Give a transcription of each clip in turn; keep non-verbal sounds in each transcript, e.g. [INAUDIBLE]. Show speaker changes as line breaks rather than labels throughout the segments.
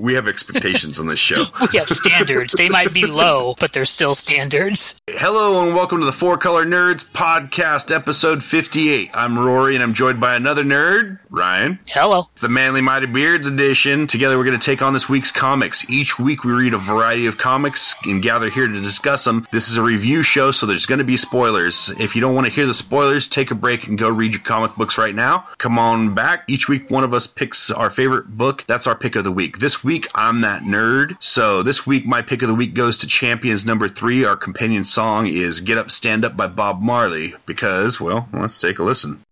We have expectations on this show. [LAUGHS]
we have standards. They might be low, but they're still standards.
Hello and welcome to the Four Color Nerds podcast, episode 58. I'm Rory and I'm joined by another nerd, Ryan.
Hello.
The Manly Mighty Beards edition. Together we're going to take on this week's comics. Each week we read a variety of comics and gather here to discuss them. This is a review show, so there's going to be spoilers. If you don't want to hear the spoilers, take a break and go read your comic books right now. Come on back. Each week one of us picks our favorite book. That's our pick of the week. This week I'm that nerd. So this week my pick of the week goes to Champions number three. Our companion song is Get Up, Stand Up by Bob Marley because, well, let's take a listen.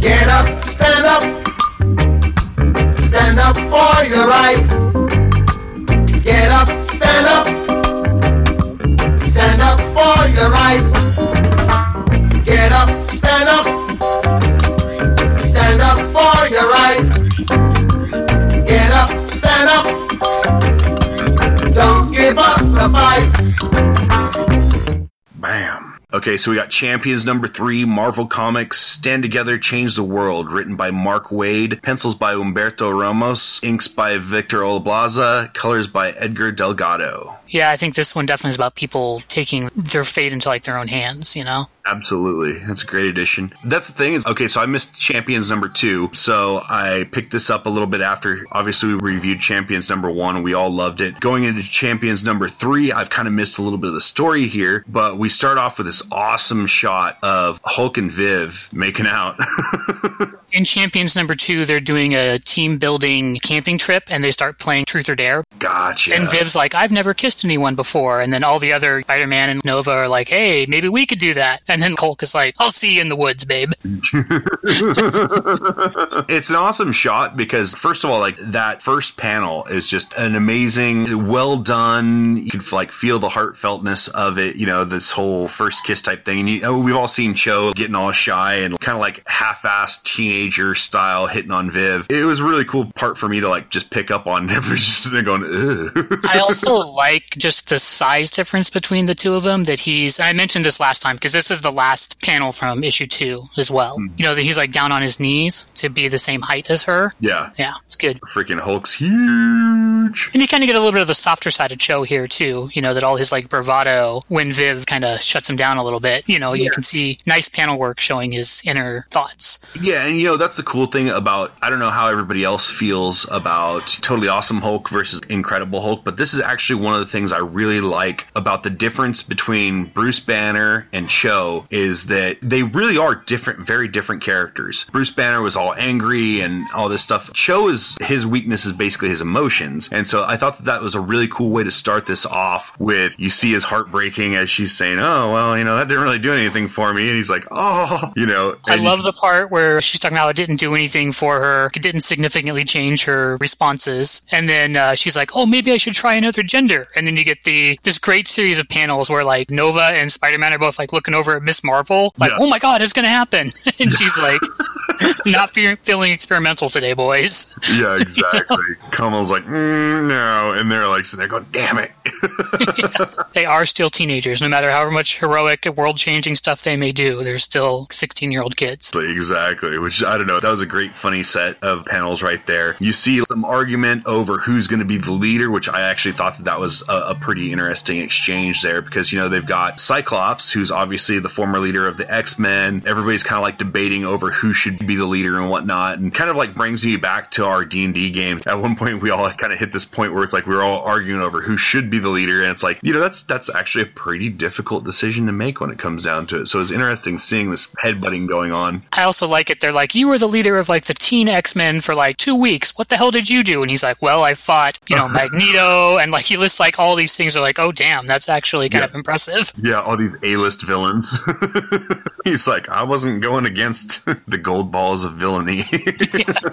Get up, stand up, stand up for your right. Get up, stand up, stand up for your right. Get up, give up the fight.
Bam. Okay, so we got Champions number three, Marvel Comics, Stand Together, Change the World, written by Mark Waid, pencils by Humberto Ramos, inks by Victor Olazaba, colors by Edgar Delgado.
Yeah, I think this one definitely is about people taking their fate into like their own hands, you know?
Absolutely. That's a great addition. That's the thing is, okay, so I missed Champions number two, so I picked this up a little bit after. Obviously, we reviewed Champions number one, and we all loved it. Going into Champions number three, I've kind of missed a little bit of the story here, but we start off with this awesome shot of Hulk and Viv making out. [LAUGHS]
In Champions number two, they're doing a team building camping trip and they start playing Truth or Dare.
gotcha.
And Viv's like, I've never kissed anyone before. And then all the other Spider Man and Nova are like, hey, maybe we could do that. And then Hulk is like, I'll see you in the woods, babe. [LAUGHS]
it's an awesome shot because first of all like that first panel is just an amazing well done you can like feel the heartfeltness of it you know this whole first kiss type thing and you, oh, we've all seen cho getting all shy and kind of like half-assed teenager style hitting on viv it was a really cool part for me to like just pick up on [LAUGHS] everyone's just sitting there going Ugh.
I also [LAUGHS] like just the size difference between the two of them. That he's, I mentioned this last time because this is the last panel from issue two as well. Hmm. You know, that he's like down on his knees to be the same height as her.
yeah
Yeah, it's good.
freaking hulk's huge
And you kind of get a little bit of the softer side of Cho here too. You know that all his like bravado when Viv kind of shuts him down a little bit. You know, you can see nice panel work showing his inner thoughts.
Yeah, and you know that's the cool thing about I don't know how everybody else feels about Totally Awesome Hulk versus Incredible Hulk, but this is actually one of the things I really like about the difference between Bruce Banner and Cho is that they really are different, very different characters. Bruce Banner was all angry and all this stuff. Cho is his weakness is basically his emotions, and so I thought that that was a really cool way to start this off with you see his heart breaking as she's saying, "Oh well, you know that didn't really do anything for me," and he's like, "Oh, [LAUGHS] you know."
I love the part where she's talking about it didn't do anything for her, it didn't significantly change her responses, and then uh, she's like, "Oh, maybe I should try another gender." And then you get the this great series of panels where like Nova and Spider Man are both like looking over at Miss Marvel, like,
Yeah.
"Oh my God, it's gonna happen," [LAUGHS] and she's [LAUGHS] like, "Not fe- feeling experimental today, boys."
Yeah, [LAUGHS] exactly. Kamal's like, mm, no, and they're like sitting there going, "Damn it!"
They are still teenagers, no matter however much heroic, world changing stuff they may do. They're still sixteen year old kids.
exactly. Which I don't know. That was a great, funny set of panels right there. You see some argument over who's going to be the leader, which I actually thought that that was a, a pretty interesting exchange there because you know they've got Cyclops, who's obviously the former leader of the X Men. Everybody's kind of like debating over who should be the leader and whatnot, and kind of like brings me back to our D and D game. At one point, we all kind of hit this point where it's like we were all arguing over who should be the leader, and it's like you know that's that's actually a pretty difficult decision to make when it comes down to it. So it's interesting seeing this headbutting going on.
I also like it. They're like, you were the leader of like the teen X Men for like two weeks. What the hell did you do? And he's like, well, I fought, you know, [LAUGHS] Magneto, and like he lists like all these things. Are like, oh damn, that's actually kind
Yeah.
of impressive.
Yeah, all these A-list villains. [LAUGHS] He's like, I wasn't going against [LAUGHS] the gold balls of villainy. [LAUGHS]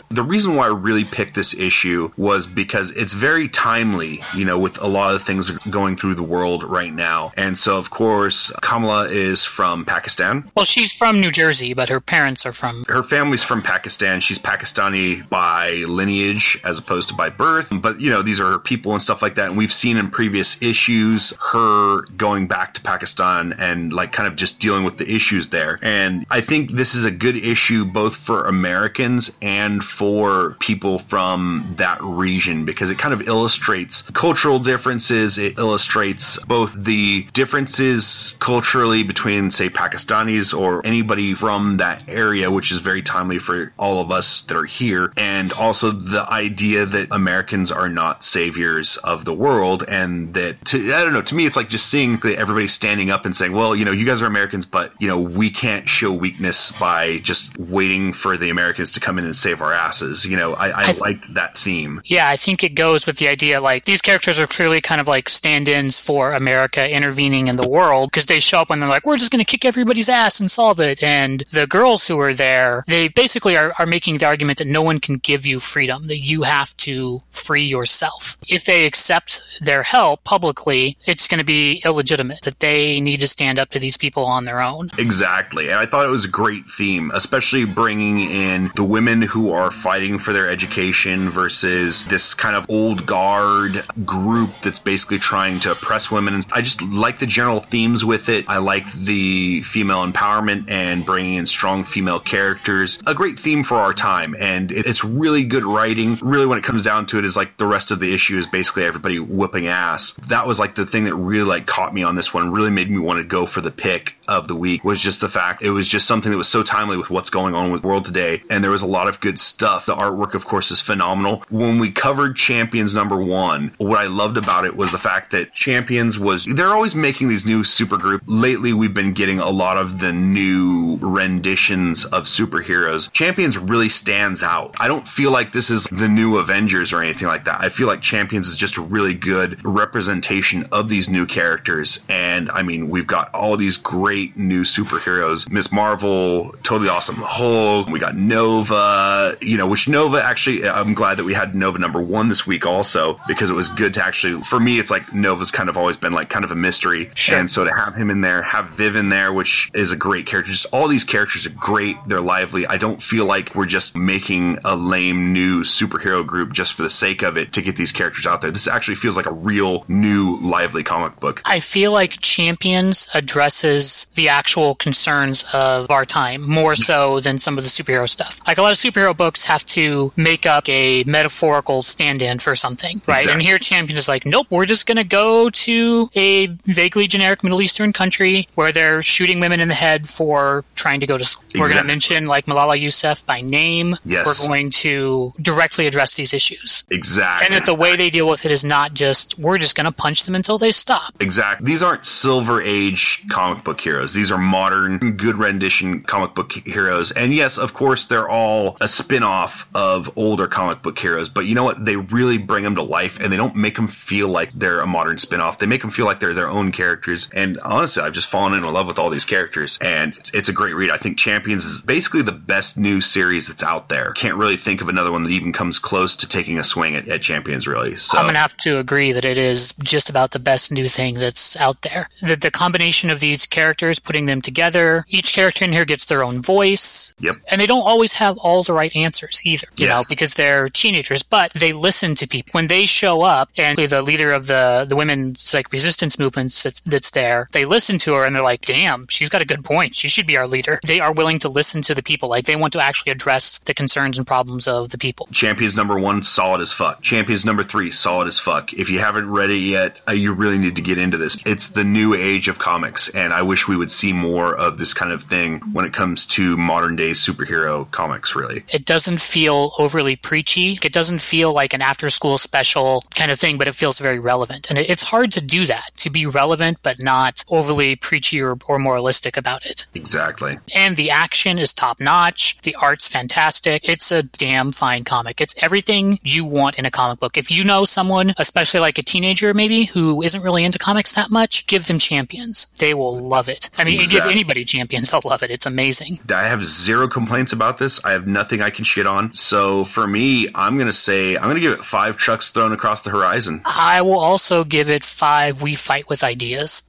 The reason why I really picked this issue was because it's very timely, you know, with a lot of things going through the world right now. And so, of course, Kamala is from Pakistan.
Well, she's from New Jersey, but her parents are from.
Her family's from Pakistan. She's Pakistani by lineage as opposed to by birth. But, you know, these are her people and stuff like that. And we've seen in previous issues her going back to Pakistan and, like, kind of just dealing with the issues there. And I think this is a good issue both for Americans and for people from that region because it kind of illustrates cultural differences. It illustrates both the differences culturally between, say, Pakistanis or anybody from that area, which is very timely for all of us that are here, and also the idea that Americans are not saviors of the world, and that to, I don't know. To me, it's like just seeing everybody standing up and saying, "Well, you know, you guys are Americans, but you know, we can't show weakness by just waiting for the Americans to come in and save our asses." You know, I, I, I liked that theme.
Yeah, I think it goes with the idea like these characters are clearly kind of like stand-ins for America intervening in the world because they show up when they're like, "We're just going to kick everybody's ass and solve it," and the girls who are there, they basically are, are making the argument that no one can give you freedom, that you have to free yourself. If they accept their help publicly, it's going to be illegitimate, that they need to stand up to these people on their own.
Exactly. And I thought it was a great theme, especially bringing in the women who are fighting for their education versus this kind of old guard group that's basically trying to oppress women. I just like the general themes with it. I like the female empowerment and bringing in strong female characters. A great theme for our time. And it's really good writing. Really, when it comes down to it, is like the rest of the issue is basically everybody whooping ass. That was like the thing that really like caught me on this one. Really made me want to go for the pick of the week was just the fact it was just something that was so timely with what's going on with the world today. And there was a lot of good stuff. The artwork, of course, is phenomenal. When we covered Champions number one, what I loved about it was the fact that Champions was, they're always making these new supergroup. Lately, we've been getting a lot of the new renditions of superheroes. Champions really stands out. I don't feel like this is the new Avengers or anything like that. I feel like Champions is just a really good representation of these new characters. And I mean, we've got all these great new superheroes. Miss Marvel, totally awesome. Hulk, we got Nova, you know, which Nova actually, I'm glad that we had Nova number one this week also because it was good to actually, for me, it's like Nova's kind of always been like kind of a mystery. Sure. And so to have him in there, have Viv in there, which is a great character. Just all these characters are great. They're lively. I don't feel like we're just making a lame new superhero group just for the sake of it to get these characters out there. This actually feels like a real new lively comic book.
I feel like Champions addresses the actual concerns of our time more so than some of the superhero stuff. Like a lot of superhero books have to make up a metaphorical stand-in for something, right? Exactly. And here Champions is like, nope, we're just going to go to a vaguely generic Middle Eastern country where they're shooting women in the head for trying to go to school. Exactly. We're going to mention like Malala Yousafzai by name.
Yes.
We're going to directly address these issues.
Exactly.
And that the way they deal with it is not just we're just going to punch them until they stop.
Exactly. These aren't silver age comic book heroes. These are modern, good rendition comic book heroes. And yes, of course, they're all a spin-off of older comic book heroes, but you know what? They really bring them to life and they don't make them feel like they're a modern spin-off. They make them feel like they're their own characters. And honestly, I've just fallen in love with all these characters and it's a great read. I think Champions is basically the best new series that's out there. Can't really think of another one that even comes close to taking a swing at, at Champions, really. So
I'm gonna have to agree that it is just about the best new thing that's out there. The, the combination of these characters, putting them together, each character in here gets their own voice.
Yep.
And they don't always have all the right answers either, you yes. know, because they're teenagers, but they listen to people. When they show up and the leader of the, the women's like resistance movements that's, that's there, they listen to her and they're like, damn, she's got a good point. She should be our leader. They are willing to listen to the people. Like they want to actually address the concerns and problems of the people.
Champions number one, solid as fuck. Champions number three, solid as fuck. If you haven't read it yet, uh, you really need to get into this. It's the new age of comics, and I wish we would see more of this kind of thing when it comes to modern day superhero comics, really.
It doesn't feel overly preachy. It doesn't feel like an after school special kind of thing, but it feels very relevant. And it's hard to do that, to be relevant, but not overly preachy or, or moralistic about it.
Exactly.
And the action is top notch. The art's fantastic. It's a damn fine comic. It's everything you want in a comic book. If you know someone, especially like a teenager maybe, who isn't really into comics that much, give them Champions. They will love it. I mean, exactly. give anybody Champions, they'll love it. It's amazing.
I have zero complaints about this. I have nothing I can shit on. So for me, I'm going to say, I'm going to give it five trucks thrown across the horizon.
I will also give it five We Fight with Ideas.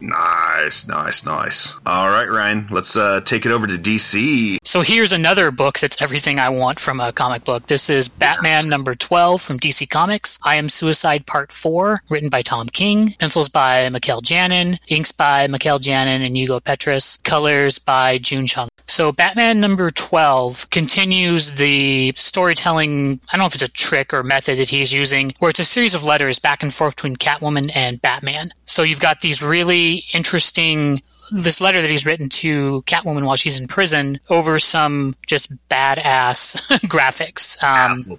Nice, nice, nice. All right, Ryan, let's uh, take it over to DC.
So here's another book that's everything I want from a comic book. This is Batman number 12 from DC Comics. I Am Suicide Part 4, written by Tom King. Pencils by Mikel Janin. Inks by Mikel Janin and Hugo Petrus, Colors by June Chung. So Batman number 12 continues the storytelling, I don't know if it's a trick or method that he's using, where it's a series of letters back and forth between Catwoman and Batman. So you've got these really interesting this letter that he's written to Catwoman while she's in prison over some just badass [LAUGHS] graphics. Um,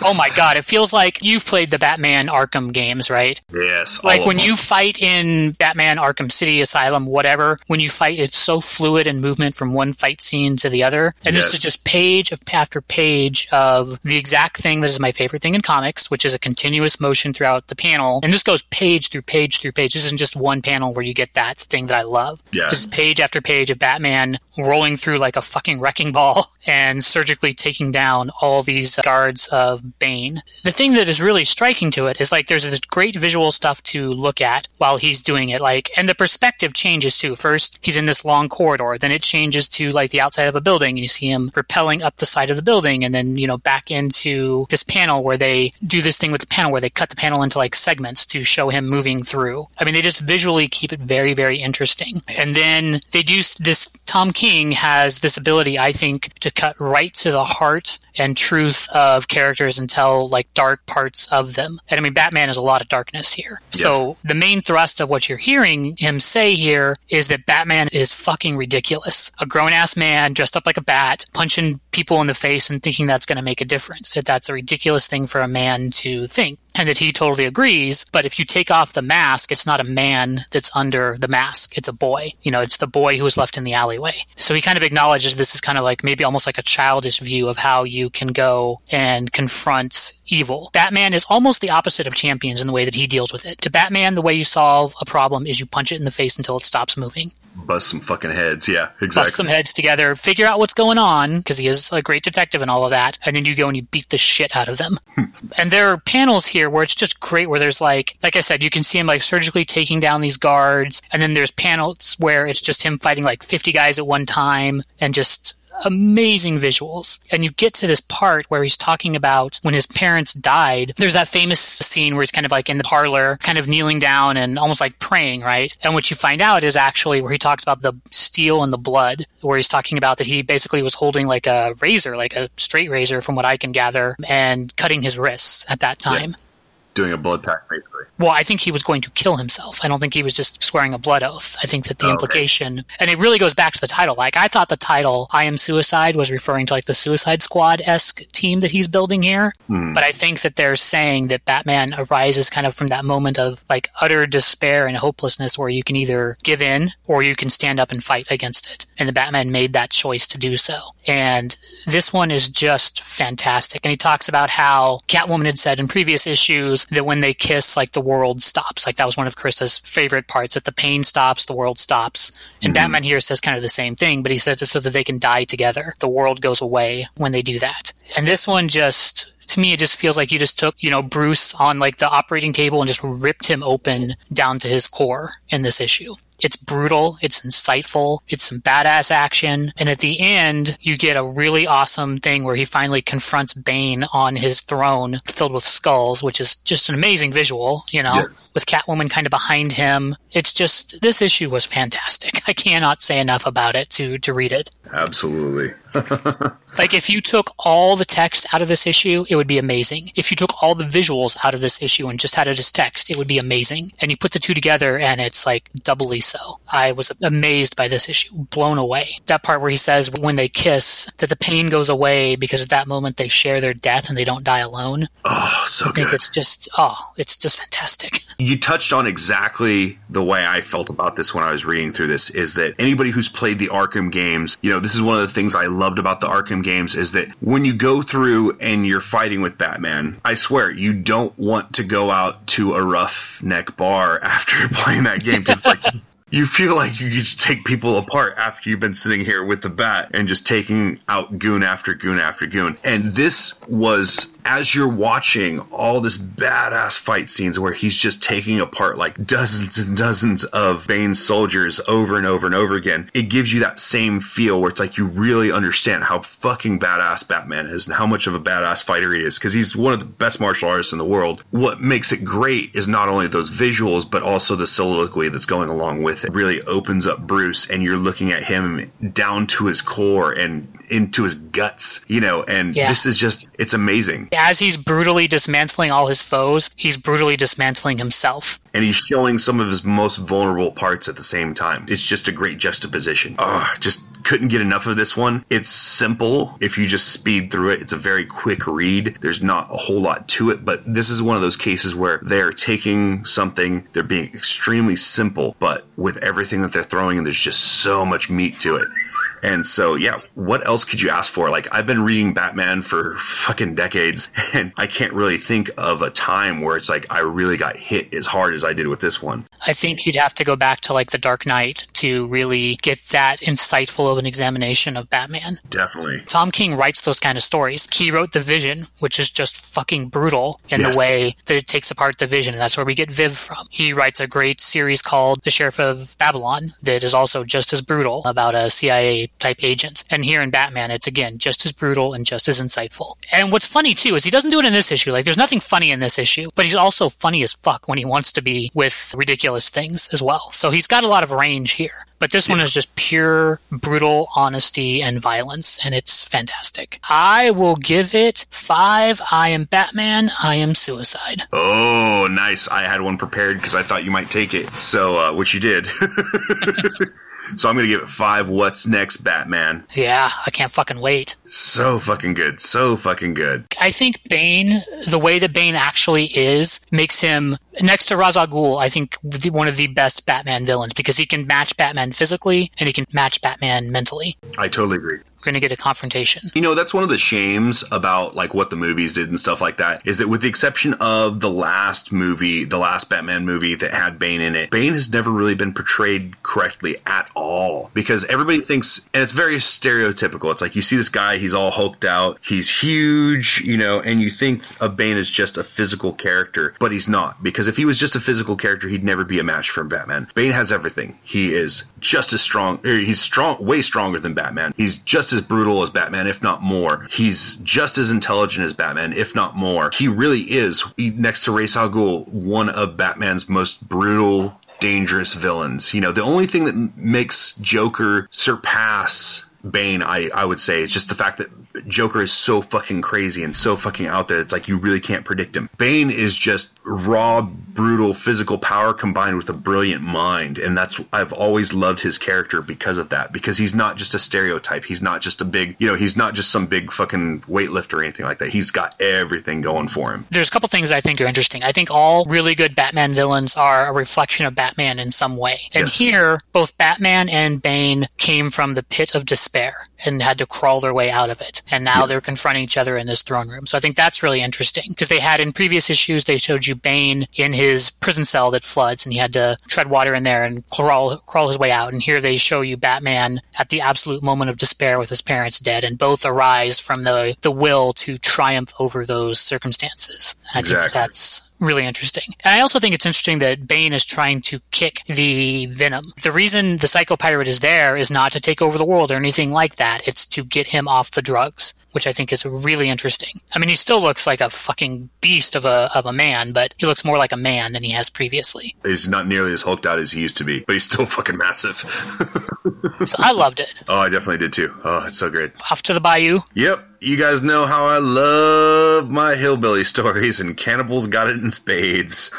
[LAUGHS] oh my god, it feels like you've played the Batman Arkham games, right?
Yes.
Like when you fight in Batman Arkham City Asylum, whatever, when you fight, it's so fluid in movement from one fight scene to the other. And yes. this is just page after page of the exact thing that is my favorite thing in comics, which is a continuous motion throughout the panel. And this goes page through page through page. This isn't just one panel where you get that thing that I love.
Yeah.
Is page after page of Batman rolling through like a fucking wrecking ball [LAUGHS] and surgically taking down all these guards of Bane. The thing that is really striking to it is like there's this great visual stuff to look at while he's doing it. Like, and the perspective changes too. First, he's in this long corridor, then it changes to like the outside of a building. You see him repelling up the side of the building, and then you know back into this panel where they do this thing with the panel where they cut the panel into like segments to show him moving through. I mean, they just visually keep it very, very interesting. And then they do this. Tom King has this ability, I think, to cut right to the heart and truth of characters and tell like dark parts of them. And I mean, Batman is a lot of darkness here. Yes. So the main thrust of what you're hearing him say here is that Batman is fucking ridiculous. A grown ass man dressed up like a bat, punching people in the face and thinking that's going to make a difference. That that's a ridiculous thing for a man to think and that he totally agrees. But if you take off the mask, it's not a man that's under the mask. It's a boy. You know, it's the boy who was left in the alleyway. So he kind of acknowledges this is kind of like maybe almost like a childish view of how you can go and confront evil. Batman is almost the opposite of Champions in the way that he deals with it. To Batman, the way you solve a problem is you punch it in the face until it stops moving.
Bust some fucking heads, yeah, exactly.
Bust some heads together, figure out what's going on, because he is a great detective and all of that, and then you go and you beat the shit out of them. Hmm. and there are panels here where it's just great, where there's like, like I said, you can see him like surgically taking down these guards, and then there's panels where it's just him fighting like 50 guys at one time, and just amazing visuals. And you get to this part where he's talking about when his parents died. There's that famous scene where he's kind of like in the parlor, kind of kneeling down and almost like praying, right? And what you find out is actually where he talks about the steel and the blood, where he's talking about that he basically was holding like a razor, like a straight razor from what I can gather, and cutting his wrists at that time. Yeah
doing a blood pact, basically.
Well, I think he was going to kill himself. I don't think he was just swearing a blood oath. I think that the oh, implication, okay. and it really goes back to the title. Like, I thought the title, I Am Suicide, was referring to like the Suicide Squad esque team that he's building here. Hmm. But I think that they're saying that Batman arises kind of from that moment of like utter despair and hopelessness where you can either give in or you can stand up and fight against it. And the Batman made that choice to do so. And this one is just fantastic. And he talks about how Catwoman had said in previous issues that when they kiss, like the world stops. Like that was one of Chris's favorite parts that the pain stops, the world stops. And mm-hmm. Batman here says kind of the same thing, but he says it so that they can die together. The world goes away when they do that. And this one just to me, it just feels like you just took, you know, Bruce on like the operating table and just ripped him open down to his core in this issue. It's brutal, it's insightful, it's some badass action, and at the end, you get a really awesome thing where he finally confronts Bane on his throne filled with skulls, which is just an amazing visual, you know, yes. with Catwoman kind of behind him. It's just this issue was fantastic. [LAUGHS] I cannot say enough about it to to read it.
Absolutely. [LAUGHS]
like if you took all the text out of this issue, it would be amazing. If you took all the visuals out of this issue and just had it as text, it would be amazing. And you put the two together and it's like doubly so. I was amazed by this issue, blown away. That part where he says when they kiss that the pain goes away because at that moment they share their death and they don't die alone.
Oh, so good.
It's just oh, it's just fantastic. [LAUGHS]
You touched on exactly the way I felt about this when I was reading through this is that anybody who's played the Arkham games, you know, this is one of the things I loved about the Arkham games is that when you go through and you're fighting with Batman, I swear you don't want to go out to a roughneck bar [LAUGHS] after playing that game because it's like [LAUGHS] you feel like you just take people apart after you've been sitting here with the bat and just taking out goon after goon after goon. And this was as you're watching all this badass fight scenes where he's just taking apart like dozens and dozens of Bane's soldiers over and over and over again, it gives you that same feel where it's like you really understand how fucking badass Batman is and how much of a badass fighter he is because he's one of the best martial artists in the world. What makes it great is not only those visuals but also the soliloquy that's going along with it. it really opens up Bruce and you're looking at him down to his core and into his guts, you know, and
Yeah.
this is just it's amazing.
As he's brutally dismantling all his foes, he's brutally dismantling himself.
and he's showing some of his most vulnerable parts at the same time. It's just a great juxtaposition. Oh, just couldn't get enough of this one. It's simple if you just speed through it. It's a very quick read. There's not a whole lot to it, but this is one of those cases where they're taking something, they're being extremely simple, but with everything that they're throwing in, there's just so much meat to it. And so, yeah, what else could you ask for? Like, I've been reading Batman for fucking decades, [LAUGHS] and I can't really think of a time where it's like I really got hit as hard as I did with this one.
I think you'd have to go back to like The Dark Knight to really get that insightful of an examination of Batman.
Definitely.
Tom King writes those kind of stories. He wrote The Vision, which is just fucking brutal in
Yes.
the way that it takes apart the Vision, and that's where we get Viv from. He writes a great series called The Sheriff of Babylon that is also just as brutal about a CIA type agent. And here in Batman, it's again just as brutal and just as insightful. And what's funny too is he doesn't do it in this issue. Like, there's nothing funny in this issue, but he's also funny as fuck when he wants to be with ridiculous things as well. So he's got a lot of range here. But this one is just pure, brutal honesty and violence, and it's fantastic. I will give it five. I am Batman. I am suicide.
Oh, nice. I had one prepared because I thought you might take it. So, uh, which you did. [LAUGHS] so I'm going to give it five. What's next, Batman?
Yeah, I can't fucking wait.
So fucking good. So fucking good.
I think Bane, the way that Bane actually is, makes him next to Ra's al Ghul. I think the, one of the best Batman villains because he can match Batman physically and he can match Batman mentally.
I totally agree.
We're gonna get a confrontation.
You know, that's one of the shames about like what the movies did and stuff like that is that with the exception of the last movie, the last Batman movie that had Bane in it, Bane has never really been portrayed correctly at all because everybody thinks and it's very stereotypical. It's like you see this guy, he's all hulked out, he's huge, you know, and you think of Bane as just a physical character, but he's not because if he was just a physical character, he'd never be a match for Batman. Bane has everything. He is just as strong, er, he's strong, way stronger than Batman. He's just as brutal as Batman, if not more. He's just as intelligent as Batman, if not more. He really is, next to Ra's al Ghul, one of Batman's most brutal, dangerous villains. You know, the only thing that makes Joker surpass Bane, I, I would say, It's just the fact that Joker is so fucking crazy and so fucking out there. It's like you really can't predict him. Bane is just raw, brutal physical power combined with a brilliant mind, and that's I've always loved his character because of that. Because he's not just a stereotype. He's not just a big, you know, he's not just some big fucking weightlifter or anything like that. He's got everything going for him.
There's a couple things I think are interesting. I think all really good Batman villains are a reflection of Batman in some way. And
Yes.
here, both Batman and Bane came from the pit of despair despair and had to crawl their way out of it. And now they're confronting each other in this throne room. So I think that's really interesting because they had in previous issues, they showed you Bane in his prison cell that floods and he had to tread water in there and crawl, crawl his way out. And here they show you Batman at the absolute moment of despair with his parents dead and both arise from the, the will to triumph over those circumstances. And I think that that's really interesting. And I also think it's interesting that Bane is trying to kick the Venom. The reason the Psycho Pirate is there is not to take over the world or anything like that. It's to get him off the drugs, which I think is really interesting. I mean, he still looks like a fucking beast of a of a man, but he looks more like a man than he has previously.
He's not nearly as hulked out as he used to be, but he's still [LAUGHS] fucking massive. [LAUGHS]
So I loved it.
oh, I definitely did too. Oh, it's so great.
Off to the bayou.
Yep, you guys know how I love my hillbilly [LAUGHS] stories, and Cannibals got it in spades.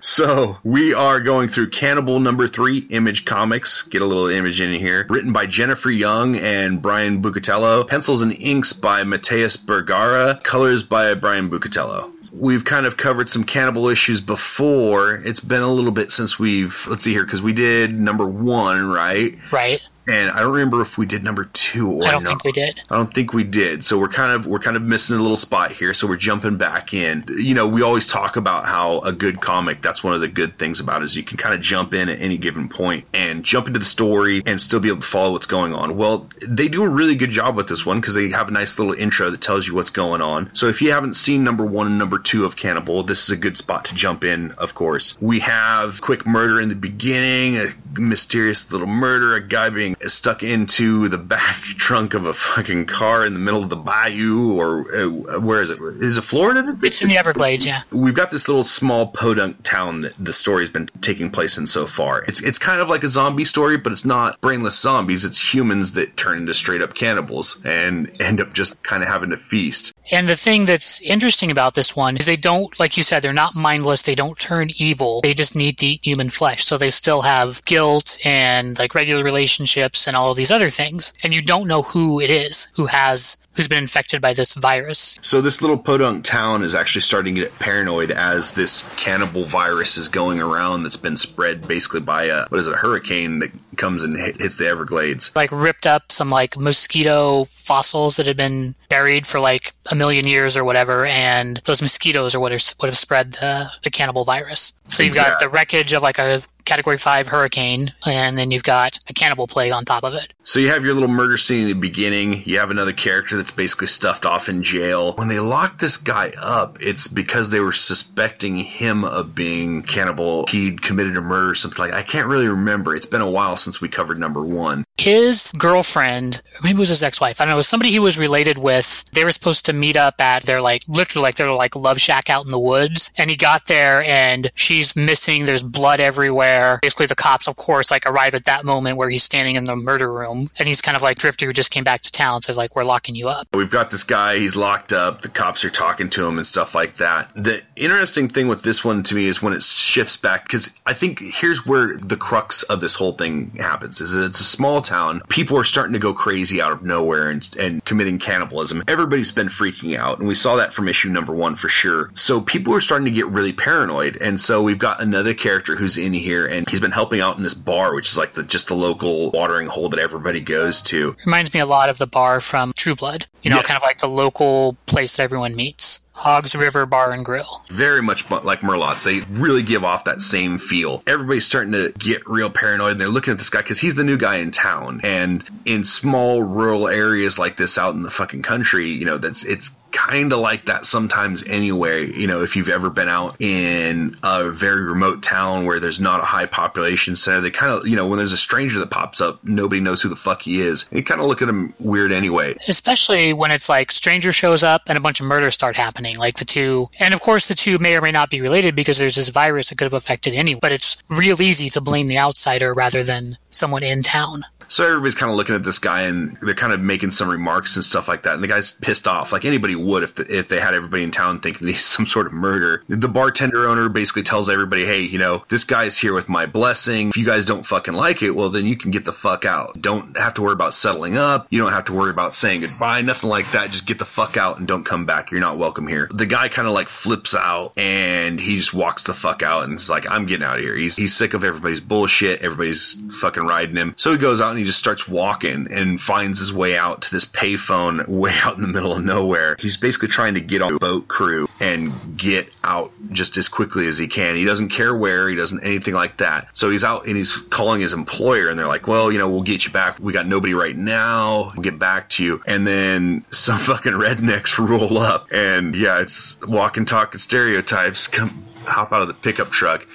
so, we are going through Cannibal number three, Image Comics. Get a little image in here. Written by Jennifer Young and Brian Buccellato. Pencils and inks by Matías Bergara. Colors by Brian Buccellato. We've kind of covered some Cannibal issues before. It's been a little bit since we've, let's see here, because we did number one, right?
Right.
And I don't remember if we did number two or
I don't
not.
think we did.
I don't think we did. So we're kind of we're kind of missing a little spot here. So we're jumping back in. You know, we always talk about how a good comic. That's one of the good things about it is you can kind of jump in at any given point and jump into the story and still be able to follow what's going on. Well, they do a really good job with this one because they have a nice little intro that tells you what's going on. So if you haven't seen number one and number two of Cannibal, this is a good spot to jump in. Of course, we have quick murder in the beginning, a mysterious little murder, a guy being stuck into the back [LAUGHS] trunk of a fucking car in the middle of the bayou, or uh, where is it? Is it Florida?
It's in the Everglades, yeah.
We've got this little small podunk town that the story's been taking place in so far. It's it's kind of like a zombie story, but it's not brainless zombies. It's humans that turn into straight up cannibals and end up just kind of having to feast.
And the thing that's interesting about this one is they don't, like you said, they're not mindless. They don't turn evil. They just need to eat human flesh. So they still have guilt and like regular relationships and all of these other things. And you don't know who it is who has who's been infected by this virus.
So this little podunk town is actually starting to get paranoid as this cannibal virus is going around that's been spread basically by a what is it, a hurricane that comes and hit, hits the Everglades.
Like ripped up some like mosquito fossils that had been buried for like a million years or whatever, and those mosquitoes are what are, would have spread the the cannibal virus. So you've got the wreckage of like a category five hurricane, and then you've got a cannibal plague on top of it.
So you have your little murder scene in the beginning. You have another character that's basically stuffed off in jail. When they lock this guy up, it's because they were suspecting him of being cannibal. He'd committed a murder or something like I can't really remember. It's been a while since we covered number one.
his girlfriend, maybe it was his ex-wife. I don't know. It was somebody he was related with. They were supposed to meet up at their like literally like their like love shack out in the woods. And he got there and she's missing. There's blood everywhere. Basically, the cops, of course, like arrive at that moment where he's standing in the murder room, and he's kind of like Drifter who just came back to town. So like, we're locking you up.
We've got this guy, he's locked up, the cops are talking to him and stuff like that. The interesting thing with this one to me is when it shifts back, because I think here's where the crux of this whole thing happens, is that it's a small town. People are starting to go crazy out of nowhere and, and committing cannibalism. Everybody's been freaking out, and we saw that from issue number one for sure. So people are starting to get really paranoid, and so we've got another character who's in here, and he's been helping out in this bar, which is like the, just the local watering hole that everybody goes to.
Reminds me a lot of the bar from True Blood. You know,
Yes.
kind of like the local place that everyone meets. Hogs River Bar and Grill.
very much like Merlotte's. They really give off that same feel. Everybody's starting to get real paranoid and they're looking at this guy because he's the new guy in town. And in small rural areas like this out in the fucking country, you know, that's it's kind of like that sometimes anyway. You know, if you've ever been out in a very remote town where there's not a high population center, they kind of, you know, when there's a stranger that pops up, nobody knows who the fuck he is. You kind of look at him weird anyway.
especially when it's like stranger shows up and a bunch of murders start happening like the two and of course the two may or may not be related because there's this virus that could have affected anyone but it's real easy to blame the outsider rather than someone in town
So everybody's kind of looking at this guy and they're kind of making some remarks and stuff like that. And the guy's pissed off, like anybody would if the, if they had everybody in town thinking he's [LAUGHS] some sort of murder. The bartender owner basically tells everybody, "Hey, you know, this guy's here with my blessing. If you guys don't fucking like it, well, then you can get the fuck out. Don't have to worry about settling up. You don't have to worry about saying goodbye. Nothing like that. Just get the fuck out and don't come back. You're not welcome here." The guy kind of like flips out and he just walks the fuck out and is like, "I'm getting out of here." He's he's sick of everybody's bullshit. Everybody's fucking riding him. So he goes out he just starts walking and finds his way out to this payphone [LAUGHS] way out in the middle of nowhere. He's basically trying to get on a boat crew and get out just as quickly as he can. He doesn't care where, he doesn't anything like that. So he's out and he's calling his employer and they're like, "Well, you know, we'll get you back. We got nobody right now. We'll get back to you." And then [LAUGHS] some fucking rednecks [LAUGHS] roll up and yeah, it's walking talking stereotypes come hop out of the pickup truck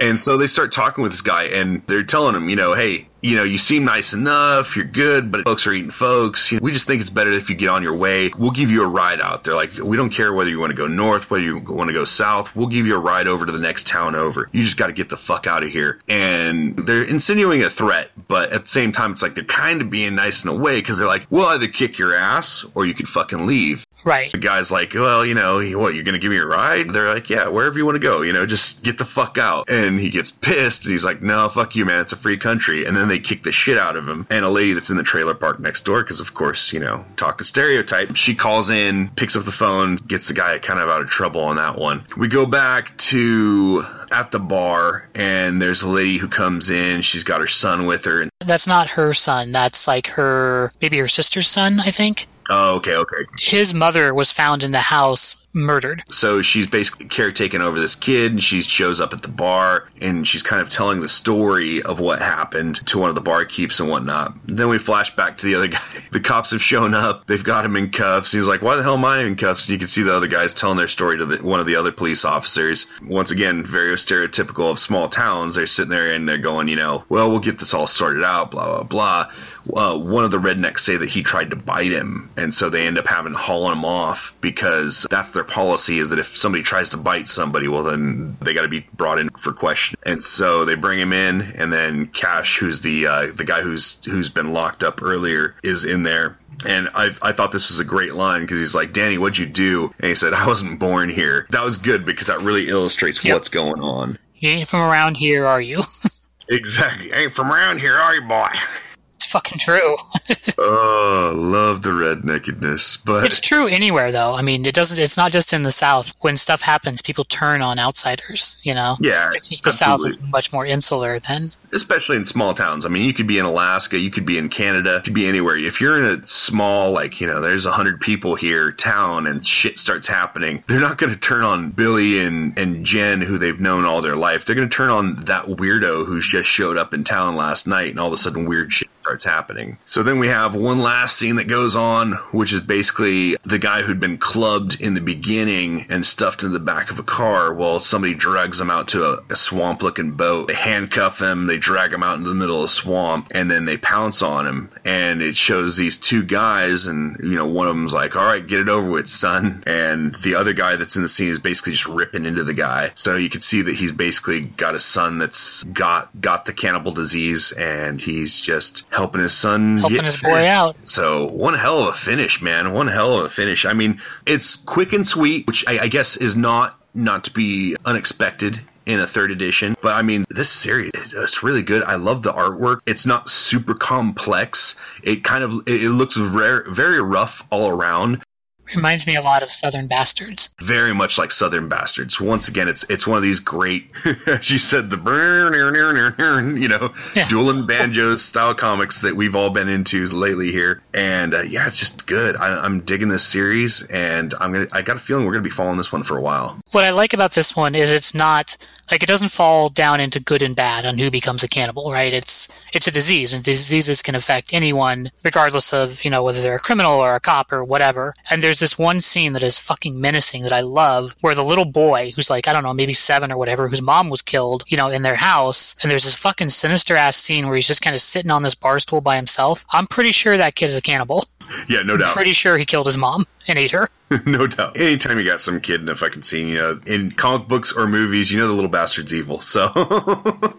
and so they start talking with this guy, and they're telling him, you know, hey, you know, you seem nice enough, you're good, but folks are eating folks. You know, we just think it's better if you get on your way. We'll give you a ride out. They're like, we don't care whether you want to go north, whether you want to go south. We'll give you a ride over to the next town over. You just got to get the fuck out of here. And they're insinuating a threat, but at the same time, it's like they're kind of being nice in a way because they're like, we'll either kick your ass or you can fucking leave.
right
The guy's like, well, you know, what, you're going to give me a ride? They're like, yeah, wherever you want to go, you know, just get the fuck out. And he gets pissed and he's like, no, fuck you, man. It's a free country. And then they kick the shit out of him. And a lady that's in the trailer park next door, because of course, you know, talk talking stereotype, she calls in, picks up the phone, gets the guy kind of out of trouble on that one. We go back to at the bar, and there's a lady who comes in. She's got her son with her. And,
That's not her son. That's like her, maybe her sister's son, I think.
Oh, okay, okay.
His mother was found in the house murdered.
So she's basically caretaking over this kid, and she shows up at the bar, and she's kind of telling the story of what happened to one of the barkeeps and whatnot. Then we flash back to the other [LAUGHS] guy. The cops have shown up. They've got him in cuffs. He's like, "Why the hell am I in cuffs?" And you can see the other guys telling their story to the, one of the other police officers. Once again, very stereotypical of small towns. They're sitting there and they're going, you know, well, we'll get this all sorted out. Blah blah blah. Uh, one of the rednecks say that he tried to bite him, and so they end up having to haul him off because that's their policy is that if somebody tries to bite somebody, well, then they got to be brought in for question. And so they bring him in, and then Cash, who's the uh, the guy who's who's been locked up earlier, is in there. And I, I thought this was a great line because he's like, Danny, what'd you do? And he said, I wasn't born here. That was good because that really illustrates
Yep.
what's going on.
You ain't from around here, are you? [LAUGHS]
Exactly. Ain't from around here, are you, boy?
Fucking true. [LAUGHS]
Oh, love the redneckedness. But
It's true anywhere though. I mean, it doesn't. It's not just in the South. When stuff happens, people turn on outsiders. You know.
yeah,
the South is much more insular than.
Especially in small towns. I mean, you could be in Alaska, you could be in Canada, you could be anywhere. If you're in a small, like, you know, there's a hundred people here town and shit starts happening, they're not going to turn on Billy and, and Jen, who they've known all their life. They're going to turn on that weirdo who's just showed up in town last night and all of a sudden weird shit starts happening. So then we have one last scene that goes on, which is basically the guy who'd been clubbed in the beginning and stuffed in the back of a car. while somebody drags him out to a, a swamp looking boat. They handcuff him, they drag him out into the middle of the swamp, and then they pounce on him. And it shows these two guys, and, you know, one of them's like, all right, get it over with, son. And the other guy that's in the scene is basically just ripping into the guy. So you can see that he's basically got a son that's got, got the cannibal disease, and he's just helping his son
Helping
get
his boy out.
So one hell of a finish, man. One hell of a finish. I mean, it's quick and sweet, which I, I guess is not not to be unexpected in a third edition. But I mean, this series it's really good. I love the artwork. It's not super complex. It kind of it, looks very very rough all around.
Reminds me a lot of Southern Bastards.
Very much like Southern Bastards. Once again, it's it's one of these great. [LAUGHS] she said the burn, [LAUGHS] you know,
Yeah.
dueling banjos style comics that we've all been into lately here, and uh, yeah, it's just good. I, I'm digging this series, and I'm gonna. I got a feeling we're gonna be following this one for a while.
What I like about this one is it's not like it doesn't fall down into good and bad on who becomes a cannibal, right? It's it's a disease, and diseases can affect anyone, regardless of you know whether they're a criminal or a cop or whatever. And there's this one scene that is fucking menacing that I love, where the little boy who's like I don't know maybe seven or whatever, whose mom was killed, you know, in their house, and there's this fucking sinister ass scene where he's just kind of sitting on this bar stool by himself. I'm pretty sure that kid is a cannibal. [LAUGHS]
Yeah, no doubt.
Pretty sure he killed his mom and ate her. [LAUGHS]
no doubt. Anytime you got some kid in a fucking scene, you know, in comic books or movies, you know the little bastard's evil. So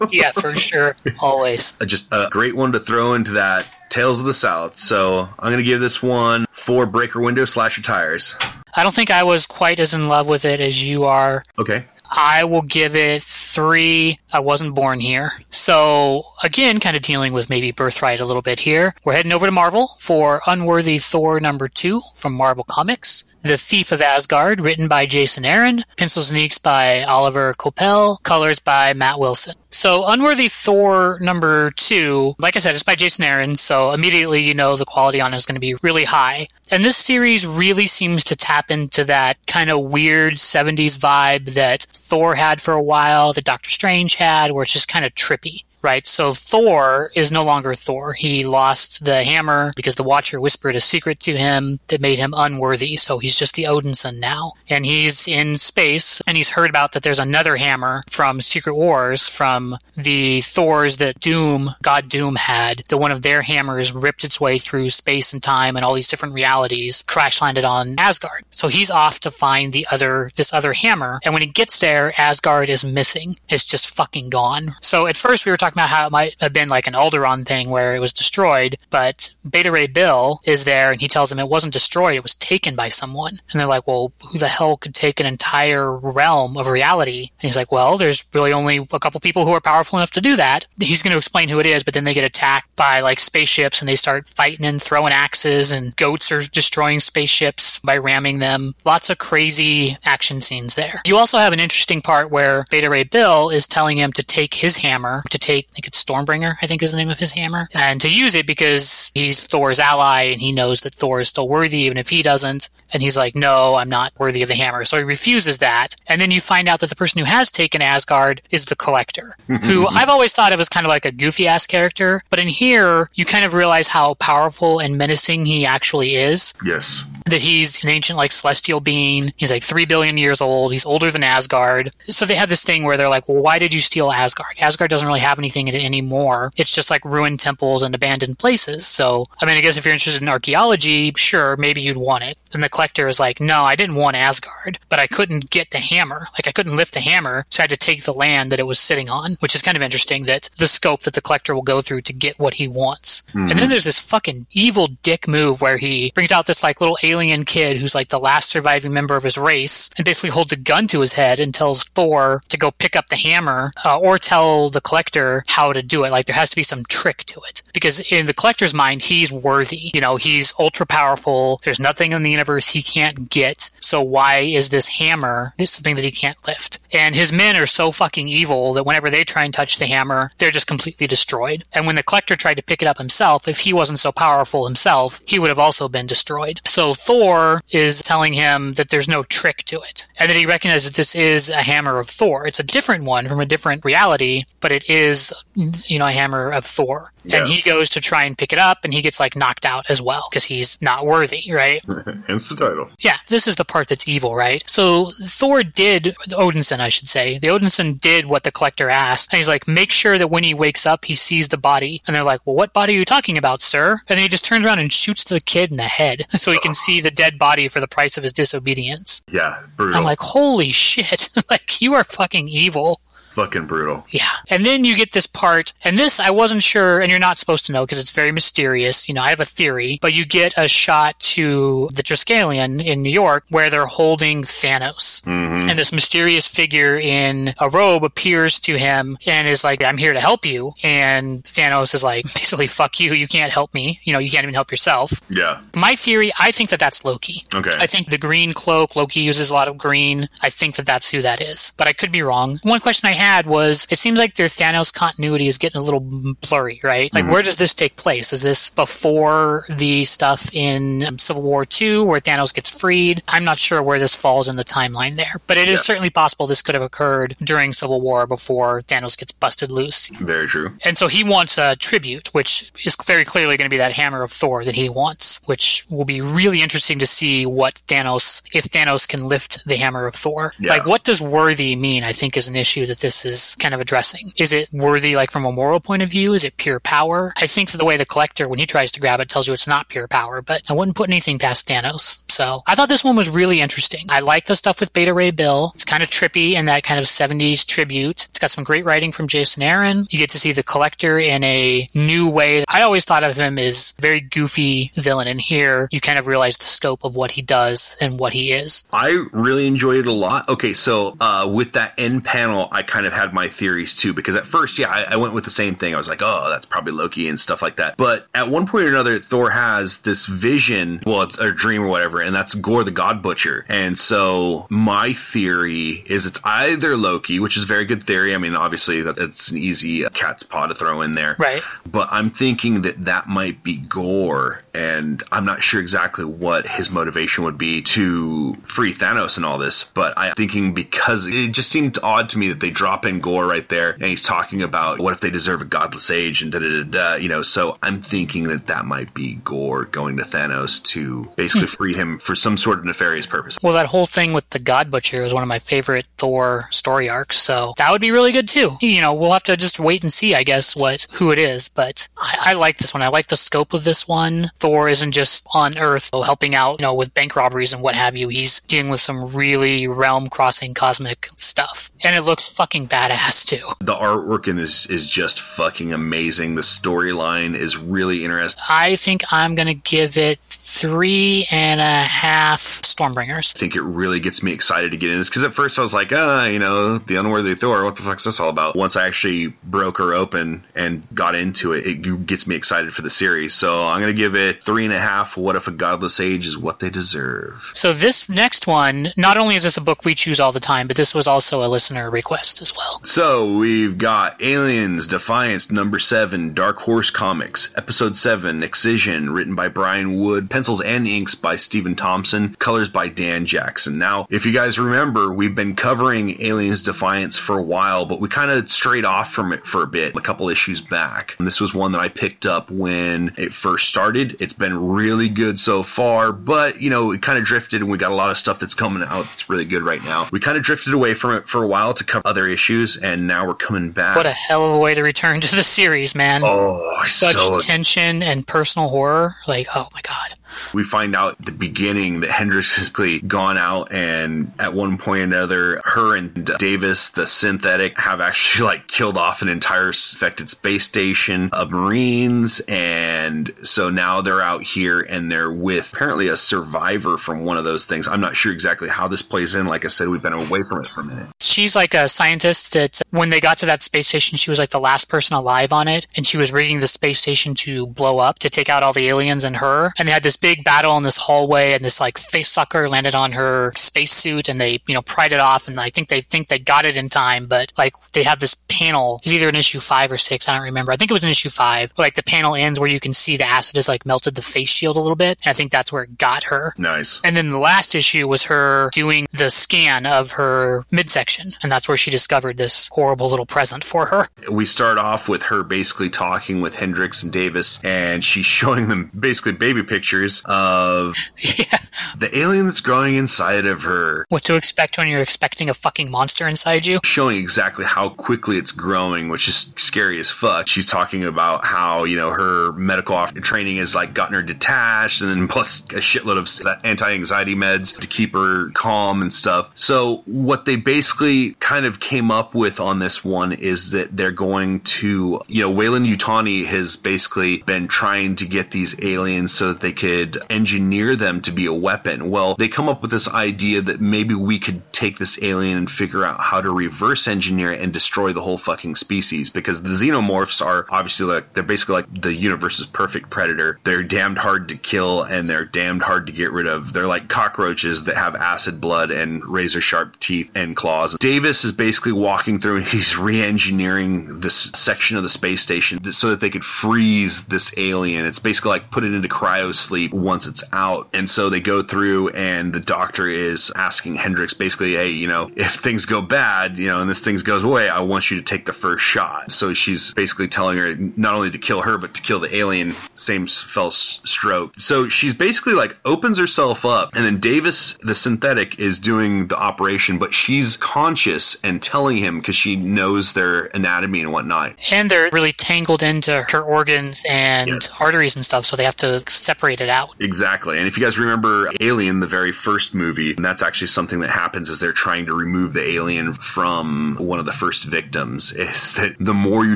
[LAUGHS]
Yeah, for sure, always.
Uh, just a great one to throw into that Tales of the South. So I'm gonna give this one four breaker window slasher tires.
I don't think I was quite as in love with it as you are.
Okay.
I will give it three. I wasn't born here. So, again, kind of dealing with maybe Birthright a little bit here. We're heading over to Marvel for Unworthy Thor number two from Marvel Comics. The Thief of Asgard, written by Jason Aaron, pencils and inks by Oliver Coipel, colors by Matt Wilson. So, Unworthy Thor number two, like I said, it's by Jason Aaron, so immediately you know the quality on it is going to be really high. And this series really seems to tap into that kind of weird 70s vibe that Thor had for a while, that Doctor Strange had, where it's just kind of trippy. Right, so Thor is no longer Thor. He lost the hammer because the Watcher whispered a secret to him that made him unworthy. So he's just the Odinson now. And he's in space and he's heard about that there's another hammer from Secret Wars from the Thors that Doom, God Doom had. That one of their hammers ripped its way through space and time and all these different realities, crash landed on Asgard. So he's off to find the other, this other hammer. And when he gets there, Asgard is missing. It's just fucking gone. So at first we were talking talking about how it might have been like an Alderaan thing where it was destroyed, but Beta Ray Bill is there and he tells them it wasn't destroyed, it was taken by someone. And they're like, well, who the hell could take an entire realm of reality? And he's like, well, there's really only a couple people who are powerful enough to do that. [LAUGHS] He's going to explain who it is, but then they get attacked by like spaceships and they start fighting and throwing axes and goats are destroying spaceships by ramming them. Lots of crazy action scenes there. You also have an interesting part where Beta Ray Bill is telling him to take his hammer, to take, I think it's Stormbringer, I think is the name of his hammer, and to use it because he's Thor's ally and he knows that Thor is still worthy even if he doesn't. And he's like, no, I'm not worthy of the hammer. So he refuses that. And then you find out that the person who has taken Asgard is the Collector, [LAUGHS] who I've always thought of as kind of like a goofy ass character. But in here, you kind of realize how powerful and menacing he actually is.
Yes.
That he's an ancient, like, celestial being. He's like three billion years old. He's older than Asgard. So they have this thing where they're like, well, why did you steal Asgard? Asgard doesn't really have anything in anymore. It's just like ruined temples and abandoned places. So, I mean, I guess if you're interested in archaeology, sure, maybe you'd want it. And the collector is like, no, I didn't want Asgard, but I couldn't get the hammer. Like, I couldn't lift the hammer, so I had to take the land that it was sitting on, which is kind of interesting that the scope that the collector will go through to get what he wants. And then there's this fucking evil dick move where he brings out this like little alien kid who's like the last surviving member of his race and basically holds a gun to his head and tells Thor to go pick up the hammer uh, or tell the collector how to do it. Like there has to be some trick to it because in the collector's mind, he's worthy. You know, he's ultra powerful. There's nothing in the universe he can't get. So why is this hammer this something that he can't lift? And his men are so fucking evil that whenever they try and touch the hammer, they're just completely destroyed. And when the collector tried to pick it up himself, if he wasn't so powerful himself, he would have also been destroyed. So Thor is telling him that there's no trick to it. And that he recognizes that this is a hammer of Thor. It's a different one from a different reality, but it is, you know, a hammer of Thor.
Yeah.
And he goes to try and pick it up and he gets like knocked out as well because he's not worthy, right? [LAUGHS]
Hence the title.
Yeah, this is the part that's evil, right? So Thor did, Odinson, I should say, the Odinson did what the collector asked. And he's like, make sure that when he wakes up, he sees the body. And they're like, well, what body are you talking about, sir? And then he just turns around and shoots the kid in the head [LAUGHS] so he can see the dead body for the price of his disobedience.
Yeah, brutal.
I'm like, holy shit. [LAUGHS] like, you are fucking evil.
Fucking brutal.
Yeah. And then you get this part, and this I wasn't sure, and you're not supposed to know because it's very mysterious. You know, I have a theory, but you get a shot to the Triskelion in New York where they're holding Thanos. Mm-hmm. And this mysterious figure in a robe appears to him and is like, I'm here to help you. And Thanos is like, [LAUGHS] basically, fuck you. You can't help me. You know, you can't even help yourself.
Yeah.
My theory, I think that that's Loki.
Okay.
I think the green cloak, Loki uses a lot of green. I think that that's who that is, but I could be wrong. One question I had was it seems like their Thanos continuity is getting a little blurry, right? Like, where does this take place? Is this before the stuff in um, Civil War II where Thanos gets freed? I'm not sure where this falls in the timeline there, but it is
Yeah.
certainly possible this could have occurred during Civil War before Thanos gets busted loose.
Very true.
And so he wants a tribute, which is very clearly going to be that hammer of Thor that he wants, which will be really interesting to see what Thanos, if Thanos can lift the hammer of Thor.
Yeah.
Like, what does worthy mean? I think is an issue that this is kind of addressing. Is it worthy, like from a moral point of view? Is it pure power? I think the way the collector, when he tries to grab it, tells you it's not pure power, but I wouldn't put anything past Thanos. So I thought this one was really interesting. I like the stuff with Beta Ray Bill. It's kind of trippy and that kind of 70s tribute. It's got some great writing from Jason Aaron. You get to see the collector in a new way. I always thought of him as very goofy villain, and here you kind of realize the scope of what he does and what he is.
I really enjoyed it a lot. Okay, so uh, with that end panel, I kind of had my theories too, because at first, yeah, I, I went with the same thing. I was like, oh, that's probably Loki and stuff like that. But at one point or another, Thor has this vision, well, it's a dream or whatever, and that's Gorr the God Butcher. And so my theory is it's either Loki, which is a very good theory. I mean, obviously, that it's an easy cat's paw to throw in there.
Right.
But I'm thinking that that might be Gorr, and I'm not sure exactly what his motivation would be to free Thanos and all this. But I'm thinking because it just seemed odd to me that they drop in Gorr right there, and he's talking about what if they deserve a godless age and da da da da. You know, so I'm thinking that that might be Gorr going to Thanos to basically hmm. free him for some sort of nefarious purpose.
Well, that whole thing with the God Butcher is one of my favorite Thor story arcs, so that would be really good too. You know, we'll have to just wait and see, I guess, what who it is. But I, I like this one. I like the scope of this one. Thor isn't just on Earth helping out, you know, with bank robberies and what have you. He's dealing with some really realm crossing cosmic stuff. And it looks fucking badass too.
The artwork in this is just fucking amazing. The storyline is really interesting.
I think I'm gonna give it three and a half Stormbringers.
I think it really gets me excited to get in this because at first I was like, ah, you know, the unworthy Thor. What the fuck's this all about? Once I actually broke her open and got into it, it gets me excited for the series. So I'm gonna give it three and a half. What if a godless age is what they deserve?
So this next one, not only is this a book we choose all the time, but this was also a listener request as well.
So we've got Aliens Defiance number seven, Dark Horse Comics, episode seven, Excision, written by Brian Wood, pencils and inks by Stephen Thompson, colors by Dan Jackson. Now, if you guys remember, we've been covering Aliens Defiance for a while, but we kind of strayed off from it for a bit, a couple issues back. And this was one that I picked up when it first started. It's been really good so far, but you know, it kind of drifted and we got a lot of stuff that's coming out that's really good right now. We kind of drifted away from it for a while to cover other issues, and now we're coming back.
What a hell of a way to return to the series, man.
Oh,
Such
so
tension and personal horror. Like, oh my god.
We find out at the beginning that Hendricks has gone out and at one point or another, her and Davis, the synthetic, have actually like killed off an entire infected space station of Marines. And so now they're out here and they're with apparently a survivor from one of those things. I'm not sure exactly how this plays in. Like I said, we've been away from it for a minute.
She's like a scientist that when they got to that space station, she was like the last person alive on it. And she was rigging the space station to blow up to take out all the aliens and her. And they had this big battle in this hallway and this like face sucker landed on her spacesuit and they, you know, pried it off. And I think they think they got it in time, but like they have this panel. It's either in issue five or six. I don't remember. I think it was in issue five. Like the panel ends where you can see the acid has like melted the face shield a little bit. And I think that's where it got her.
Nice.
And then the last issue was her doing the scan of her midsection. And that's where she discovered this horrible little present for her.
We start off with her basically talking with Hendricks and Davis, and she's [LAUGHS] showing them basically baby pictures of [LAUGHS]
yeah.
The alien that's growing inside of her,
What to expect when you're expecting a fucking monster inside you.
showing exactly how quickly it's growing, which is scary as fuck. She's talking about how, you know, her medical off- training has like gotten her detached, and then plus a shitload of anti anxiety meds to keep her calm and stuff. So, what they basically kind of came up with on this one is that they're going to, you know, Weyland-Yutani has basically been trying to get these aliens so that they could engineer them to be a weapon. Well, they come up with this idea that maybe we could take this alien and figure out how to reverse engineer it and destroy the whole fucking species because the xenomorphs are obviously like they're basically like the universe's perfect predator. They're damned hard to kill and they're damned hard to get rid of. They're like cockroaches that have acid blood and razor sharp teeth and claws. Davis is basically walking through and [LAUGHS] he's re-engineering this section of the space station so that they could freeze this alien. It's basically like put it into cryo sleep once it's out. And so they go through and the doctor is asking Hendricks basically, hey, you know, if things go bad, you know, and this thing goes away, I want you to take the first shot. So she's basically telling her not only to kill her, but to kill the alien, same fell stroke. So she's basically like opens herself up, and then Davis, the synthetic, is doing the operation, but she's conscious and telling him because she knows their anatomy and whatnot.
And they're really tangled into her organs and
Yes.
arteries and stuff, so they have to separate it out.
Exactly. And if you guys remember Alien, the very first movie, and that's actually something that happens as they're trying to remove the alien from one of the first victims, is that the more you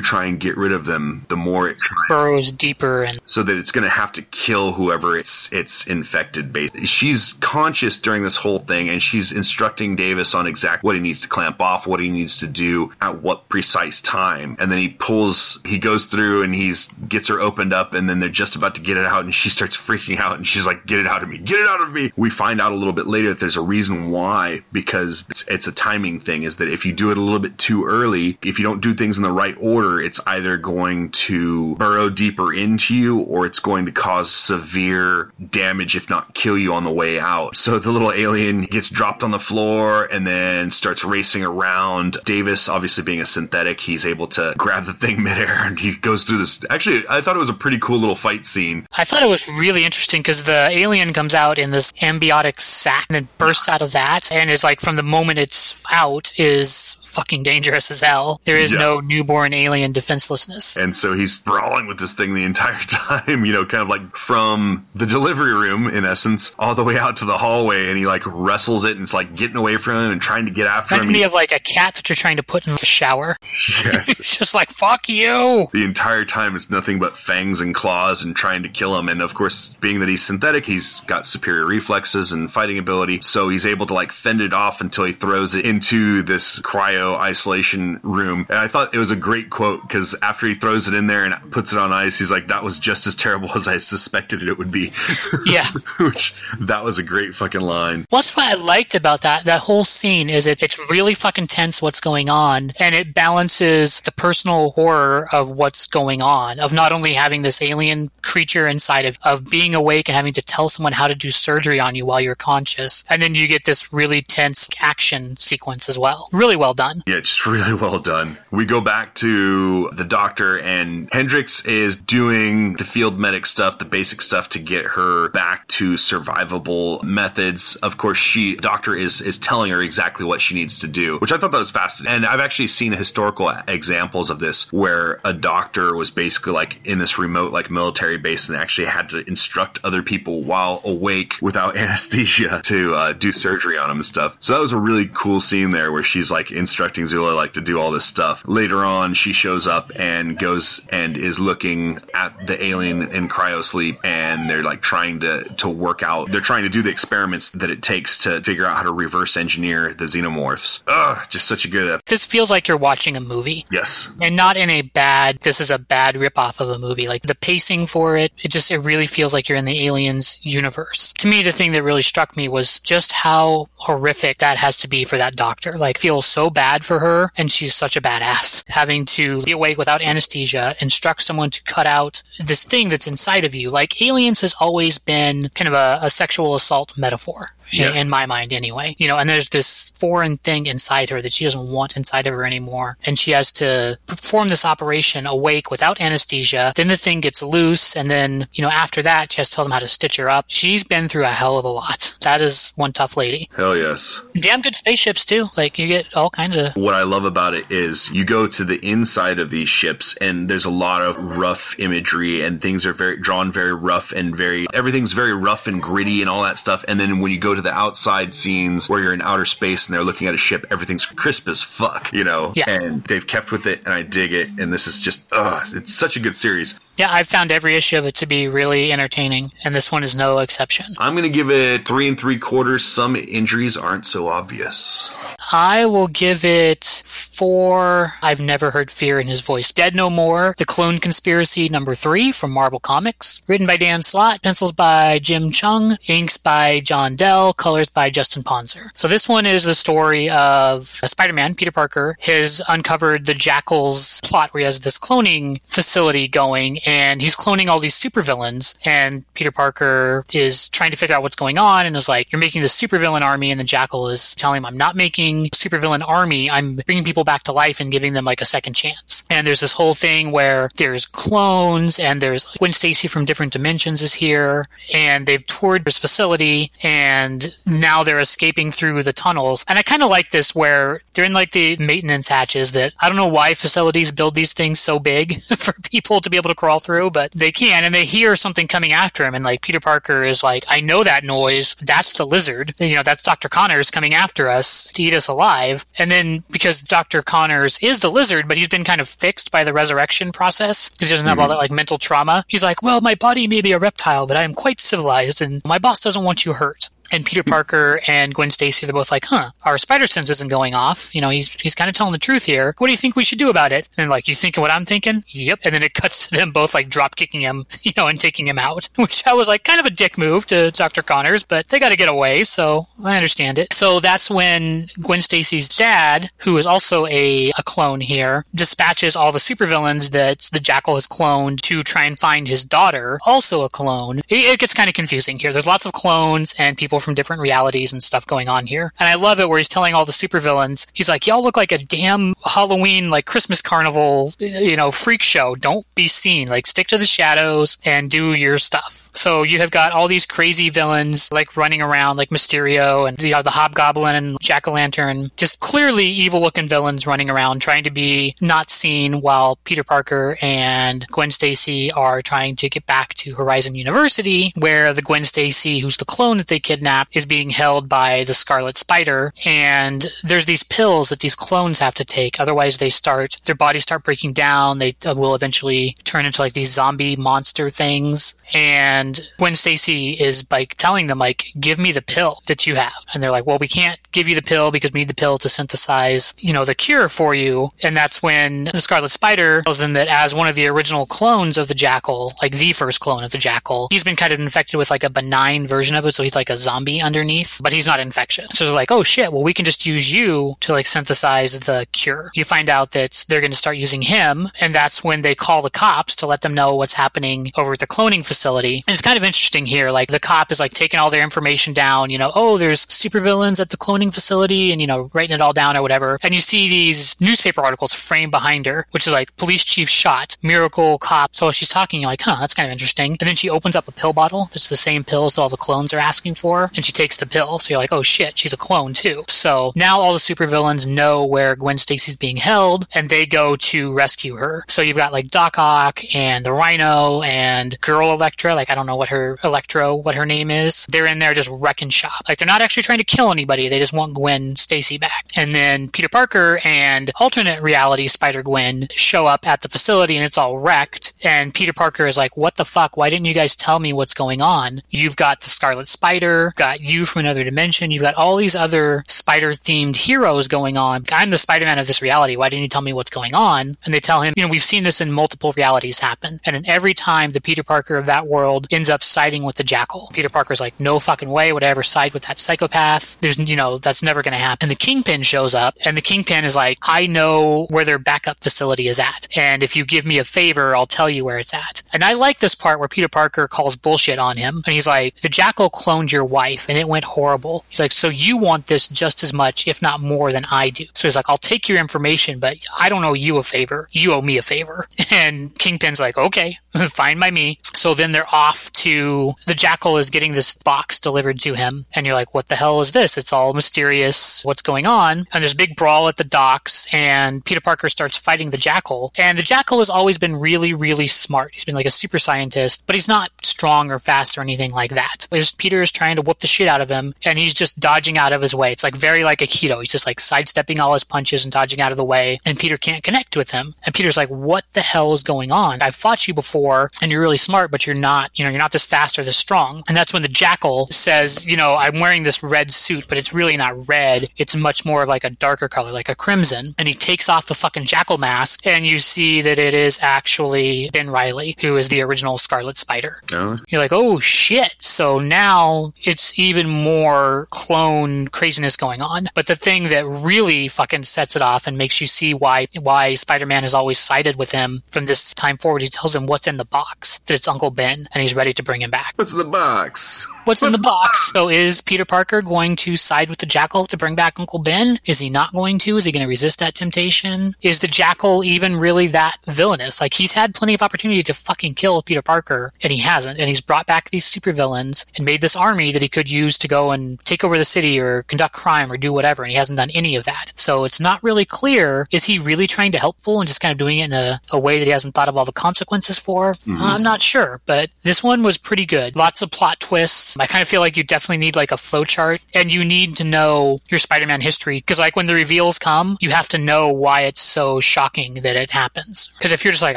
try and get rid of them, the more it tries
Burrows deeper and
so that it's going to have to kill whoever it's it's infected. Basically, she's conscious during this whole thing, and she's instructing Davis on exactly what he needs to clamp off, what he needs to do at what precise time, and then he pulls, he goes through, and he's gets her opened up, and then they're just about to get it out, and she starts freaking out, and she's like, "Get it out of me! Get it out of me!" We find out a little bit later that there's a reason why, because it's, it's a timing thing. Is that if you do it a little bit too early, if you don't do things in the right order, it's either going to burrow deeper into you or it's going to cause severe damage, if not kill you on the way out. So the little alien gets dropped on the floor and then starts racing around. Davis, obviously being a synthetic, he's able to grab the thing [LAUGHS] midair and he goes through this. Actually, I thought it was a pretty cool little fight scene.
I thought it was really interesting because the alien comes out in this amniotic sac and then bursts out of that and is like from the moment it's out is fucking dangerous as hell. There is
Yeah.
no newborn alien defenselessness.
And so he's brawling with this thing the entire [LAUGHS] time, you know, kind of like from the delivery room, in essence, all the way out to the hallway. And he like wrestles it and it's like getting away from him and trying to get after him.
Me of like a cat that you're trying to put in a shower.
yes. [LAUGHS]
It's just like, fuck you.
the entire time it's nothing but fangs and claws and trying to kill him and of course being that he's synthetic he's got superior reflexes and fighting ability so he's able to like fend it off until he throws it into this cryo isolation room and i thought it was a great quote because after he throws it in there and puts it on ice he's like that was just as terrible [LAUGHS] as i suspected it would be [LAUGHS]
Yeah. [LAUGHS]
which that was a great fucking line
Well, that's what I liked about that that whole scene is it it's really fucking tense what's going on, and it balances the personal horror of what's going on of not only having this alien creature inside of of being awake and having to tell someone how to do surgery on you while you're conscious, and then you get this really tense action sequence as well. Really well done.
Yeah, just really [LAUGHS] well done. We go back to the doctor, and Hendricks is doing the field medic stuff, the basic stuff to get her back to survivable methods. Of course, she doctor is is telling her exactly what she needs to do, which I thought that was fascinating. And I've actually seen historical examples of this where a doctor was basically like in this remote like military base and actually had to instruct other people while awake without [LAUGHS] anesthesia to uh, do surgery on them and stuff. So that was a really cool scene there where she's like instructing Zula like to do all this stuff. Later on, she shows up and goes and is looking at the alien in cryo sleep, and they're like trying to to work out. They're trying to do the experiments that it takes to figure out how to reverse engineer the xenomorphs. Ugh, just such a good. Ep-
This feels like you're watching a movie.
yes,
and not in a bad this is a bad ripoff of a movie like the pacing for it it just it really feels like you're in the aliens universe to me the thing that really struck me was just how horrific that has to be for that doctor like feels so bad for her and she's such a badass. Having to be awake without anesthesia instruct someone to cut out this thing that's inside of you. Like aliens has always been kind of a, a sexual assault metaphor
Yes.
in my mind anyway. You know, and there's this foreign thing inside her that she doesn't want inside of her anymore. And she has to perform this operation awake without anesthesia. Then the thing gets loose. And then, you know, after that, she has to tell them how to stitch her up. She's been through a hell of a lot. That is one tough lady.
hell yes.
Damn good spaceships, too. Like, you get all kinds of.
What I love about it is you go to the inside of these ships and there's a lot of rough imagery and things are very drawn very rough and very everything's very rough and gritty and all that stuff. And then when you go to the outside scenes where you're in outer space and they're looking at a ship, everything's crisp as fuck, you know.
Yeah.
And they've kept with it and I dig it. And this is just ugh, it's such a good series.
Yeah, I've found every issue of it to be really entertaining. And this one is no exception.
I'm gonna give it three and three quarters. Some injuries aren't so obvious.
I will give it four. I've never heard fear in his voice. Dead No More, The Clone Conspiracy number three from Marvel Comics. Written by Dan Slott, pencils by Jim Cheung, inks by John Dell, colors by Justin Ponsor. So this one is the story of Spider-Man, Peter Parker, has uncovered the Jackal's plot where he has this cloning facility going and he's cloning all these supervillains and Peter Parker is trying to figure out what's going on and is like, you're making this supervillain army and the Jackal is telling him, I'm not making supervillain army. I'm bringing people back to life and giving them like a second chance. And there's this whole thing where there's clones and there's Gwen Stacy from different dimensions is here and they've toured this facility and now they're escaping through the tunnels. And I kind of like this where they're in like the maintenance hatches that I don't know why facilities build these things so big [LAUGHS] for people to be able to crawl through, but they can and they hear something coming after him and like Peter Parker is like, I know that noise. That's the lizard. You know, that's Dr. Connors coming after us to eat us alive. And then because Dr. Connors is the lizard, but he's been kind of fixed by the resurrection process because he doesn't have all mm-hmm. that like mental trauma. He's like, well, my body may be a reptile, but I am quite civilized and my boss doesn't want you hurt. And Peter Parker and Gwen Stacy, they're both like, huh, our spider sense isn't going off. You know, he's, he's kind of telling the truth here. What do you think we should do about it? And like, you thinking what I'm thinking? Yep. And then it [LAUGHS] cuts to them both like drop kicking him, [LAUGHS] you know, and taking him out, [LAUGHS] which I was like kind of a dick move to Dr. Connors, but they got to get away. So I understand it. So that's when Gwen Stacy's dad, who is also a, a clone here, dispatches all the supervillains that the Jackal has cloned to try and find his daughter, also a clone. It, it gets kind of confusing here. There's lots of clones and people people from different realities and stuff going on here. And I love it where he's telling all the supervillains, he's like, y'all look like a damn Halloween, like Christmas carnival, you know, freak show. Don't be seen. Like, stick to the shadows and do your stuff. So you have got all these crazy villains like running around, like Mysterio and you uh, know, the Hobgoblin and Jack o' Lantern, just clearly evil looking villains running around trying to be not seen while Peter Parker and Gwen Stacy are trying to get back to Horizon University, where the Gwen Stacy, who's the clone that they kidnapped, is being held by the Scarlet Spider. And there's these pills that these clones have to take. Otherwise, they start, their bodies start breaking down. They uh, will eventually turn into like these zombie monster things. And Gwen Stacy is like telling them, like, give me the pill that you have. And they're like, well, we can't give you the pill because we need the pill to synthesize, you know, the cure for you. And that's when the Scarlet Spider tells them that as one of the original clones of the Jackal, like the first clone of the Jackal, he's been kind of infected with like a benign version of it. So he's like a zombie underneath, but he's not infectious. So they're like, oh shit, well, we can just use you to like synthesize the cure. You find out that they're going to start using him. And that's when they call the cops to let them know what's happening over at the cloning facility. And it's kind of interesting here. Like the cop is like taking all their information down, you know, oh, there's supervillains at the cloning facility and, you know, writing it all down or whatever. And you see these newspaper articles framed behind her, which is like police chief shot, miracle cop. So she's talking, you're like, huh, that's kind of interesting. And then she opens up a pill bottle that's the same pills that all the clones are asking for. And she takes the pill. So you're like, oh shit, she's a clone too. So now all the supervillains know where Gwen Stacy's being held and they go to rescue her. So you've got like Doc Ock and the Rhino and Girl Elektra. Like, I don't know what her Electro, what her name is. They're in there just wrecking shop. Like, they're not actually trying to kill anybody. They just want Gwen Stacy back. And then Peter Parker and alternate reality Spider Gwen show up at the facility and it's all wrecked. And Peter Parker is like, what the fuck? Why didn't you guys tell me what's going on? You've got the Scarlet Spider, got you from another dimension. You've got all these other spider themed heroes going on. I'm the Spider Man of this reality. Why didn't you tell me what's going on? And they tell him, you know, we've seen this in multiple realities happen. And in every time the Peter Parker of that world ends up siding with the Jackal, Peter Parker's like, no fucking way would I ever side with that psychopath. There's, you know, that's never going to happen. And the Kingpin shows up and the Kingpin is like, I know where their backup facility is at. And if you give me a favor, I'll tell you where it's at. And I like this part where Peter Parker calls bullshit on him. And he's like, the Jackal cloned your wife and it went horrible. He's like, so you want this just as much, if not more than I do. So he's like, I'll take your information, but I don't owe you a favor. You owe me a favor. [LAUGHS] And Kingpin's like, okay, [LAUGHS] fine by me. So then they're off to the Jackal is getting this box delivered to him. And you're like, what the hell is this? It's all mysterious. What's going on? And there's a big brawl at the docks and Peter Parker starts fighting the Jackal. And the Jackal has always been really, really smart. He's been like a super scientist, but he's not strong or fast or anything like that. There's, Peter is trying to whoop the shit out of him and he's just dodging out of his way. It's like very like Aikido. He's just like sidestepping all his punches and dodging out of the way. And Peter can't connect with him. And Peter's like, what the hell is going on? I've fought you before and you're really smart, but you're not, you know, you're not this fast or this strong. And that's when the Jackal says, you know, I'm wearing this red suit, but it's really not red. It's much more of like a darker color, like a crimson. And he takes off the fucking Jackal mask and you see that it is actually Ben Riley, who is the original Scarlet Spider.
Oh.
You're like, oh shit. So now it's even more clone craziness going on. But the thing that really fucking sets it off and makes you see why why Spider-Man is always sided with him from this time forward, he tells him what's in the box, that it's Uncle Ben, and he's ready to bring him back.
What's in the box?
What's in the box? So is Peter Parker going to side with the Jackal to bring back Uncle Ben? Is he not going to? Is he going to resist that temptation? Is the Jackal even really that villainous? Like he's had plenty of opportunity to fucking kill Peter Parker, and he hasn't. And he's brought back these supervillains and made this army that he could use to go and take over the city or conduct crime or do whatever, and he hasn't done any of that. So it's not really clear. Is he really trying to helpful and just kind of doing it in a, a way that he hasn't thought of all the consequences for? Mm-hmm. I'm not sure, but this one was pretty good. Lots of plot twists. I kind of feel like you definitely need like a flowchart and you need to know your Spider-Man history because like when the reveals come, you have to know why it's so shocking that it happens. Because if you're just like,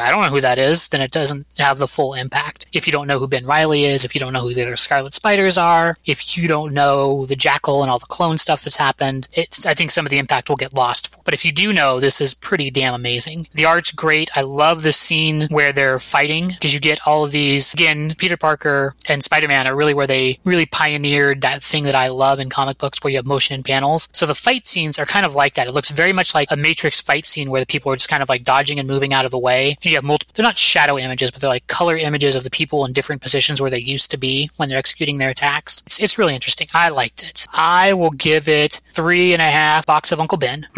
I don't know who that is, then it doesn't have the full impact. If you don't know who Ben Riley is, if you don't know who the other Scarlet Spiders are, if you don't know the Jackal and all the clone stuff that's happened, I think some of the impact will get lost. But if you do know, this is pretty damn amazing. The art's great. I love the scene where they're fighting because you get all of these. Again, Peter Parker and Spider Man are really where they really pioneered that thing that I love in comic books where you have motion and panels. So the fight scenes are kind of like that. It looks very much like a Matrix fight scene where the people are just kind of like dodging and moving out of the way. And you have multiple, they're not shadow images, but they're like color images of the people in different positions where they used to be when they're executing their attacks. It's, it's really interesting. I liked it. I will give it three and a half box of Uncle Ben. [LAUGHS]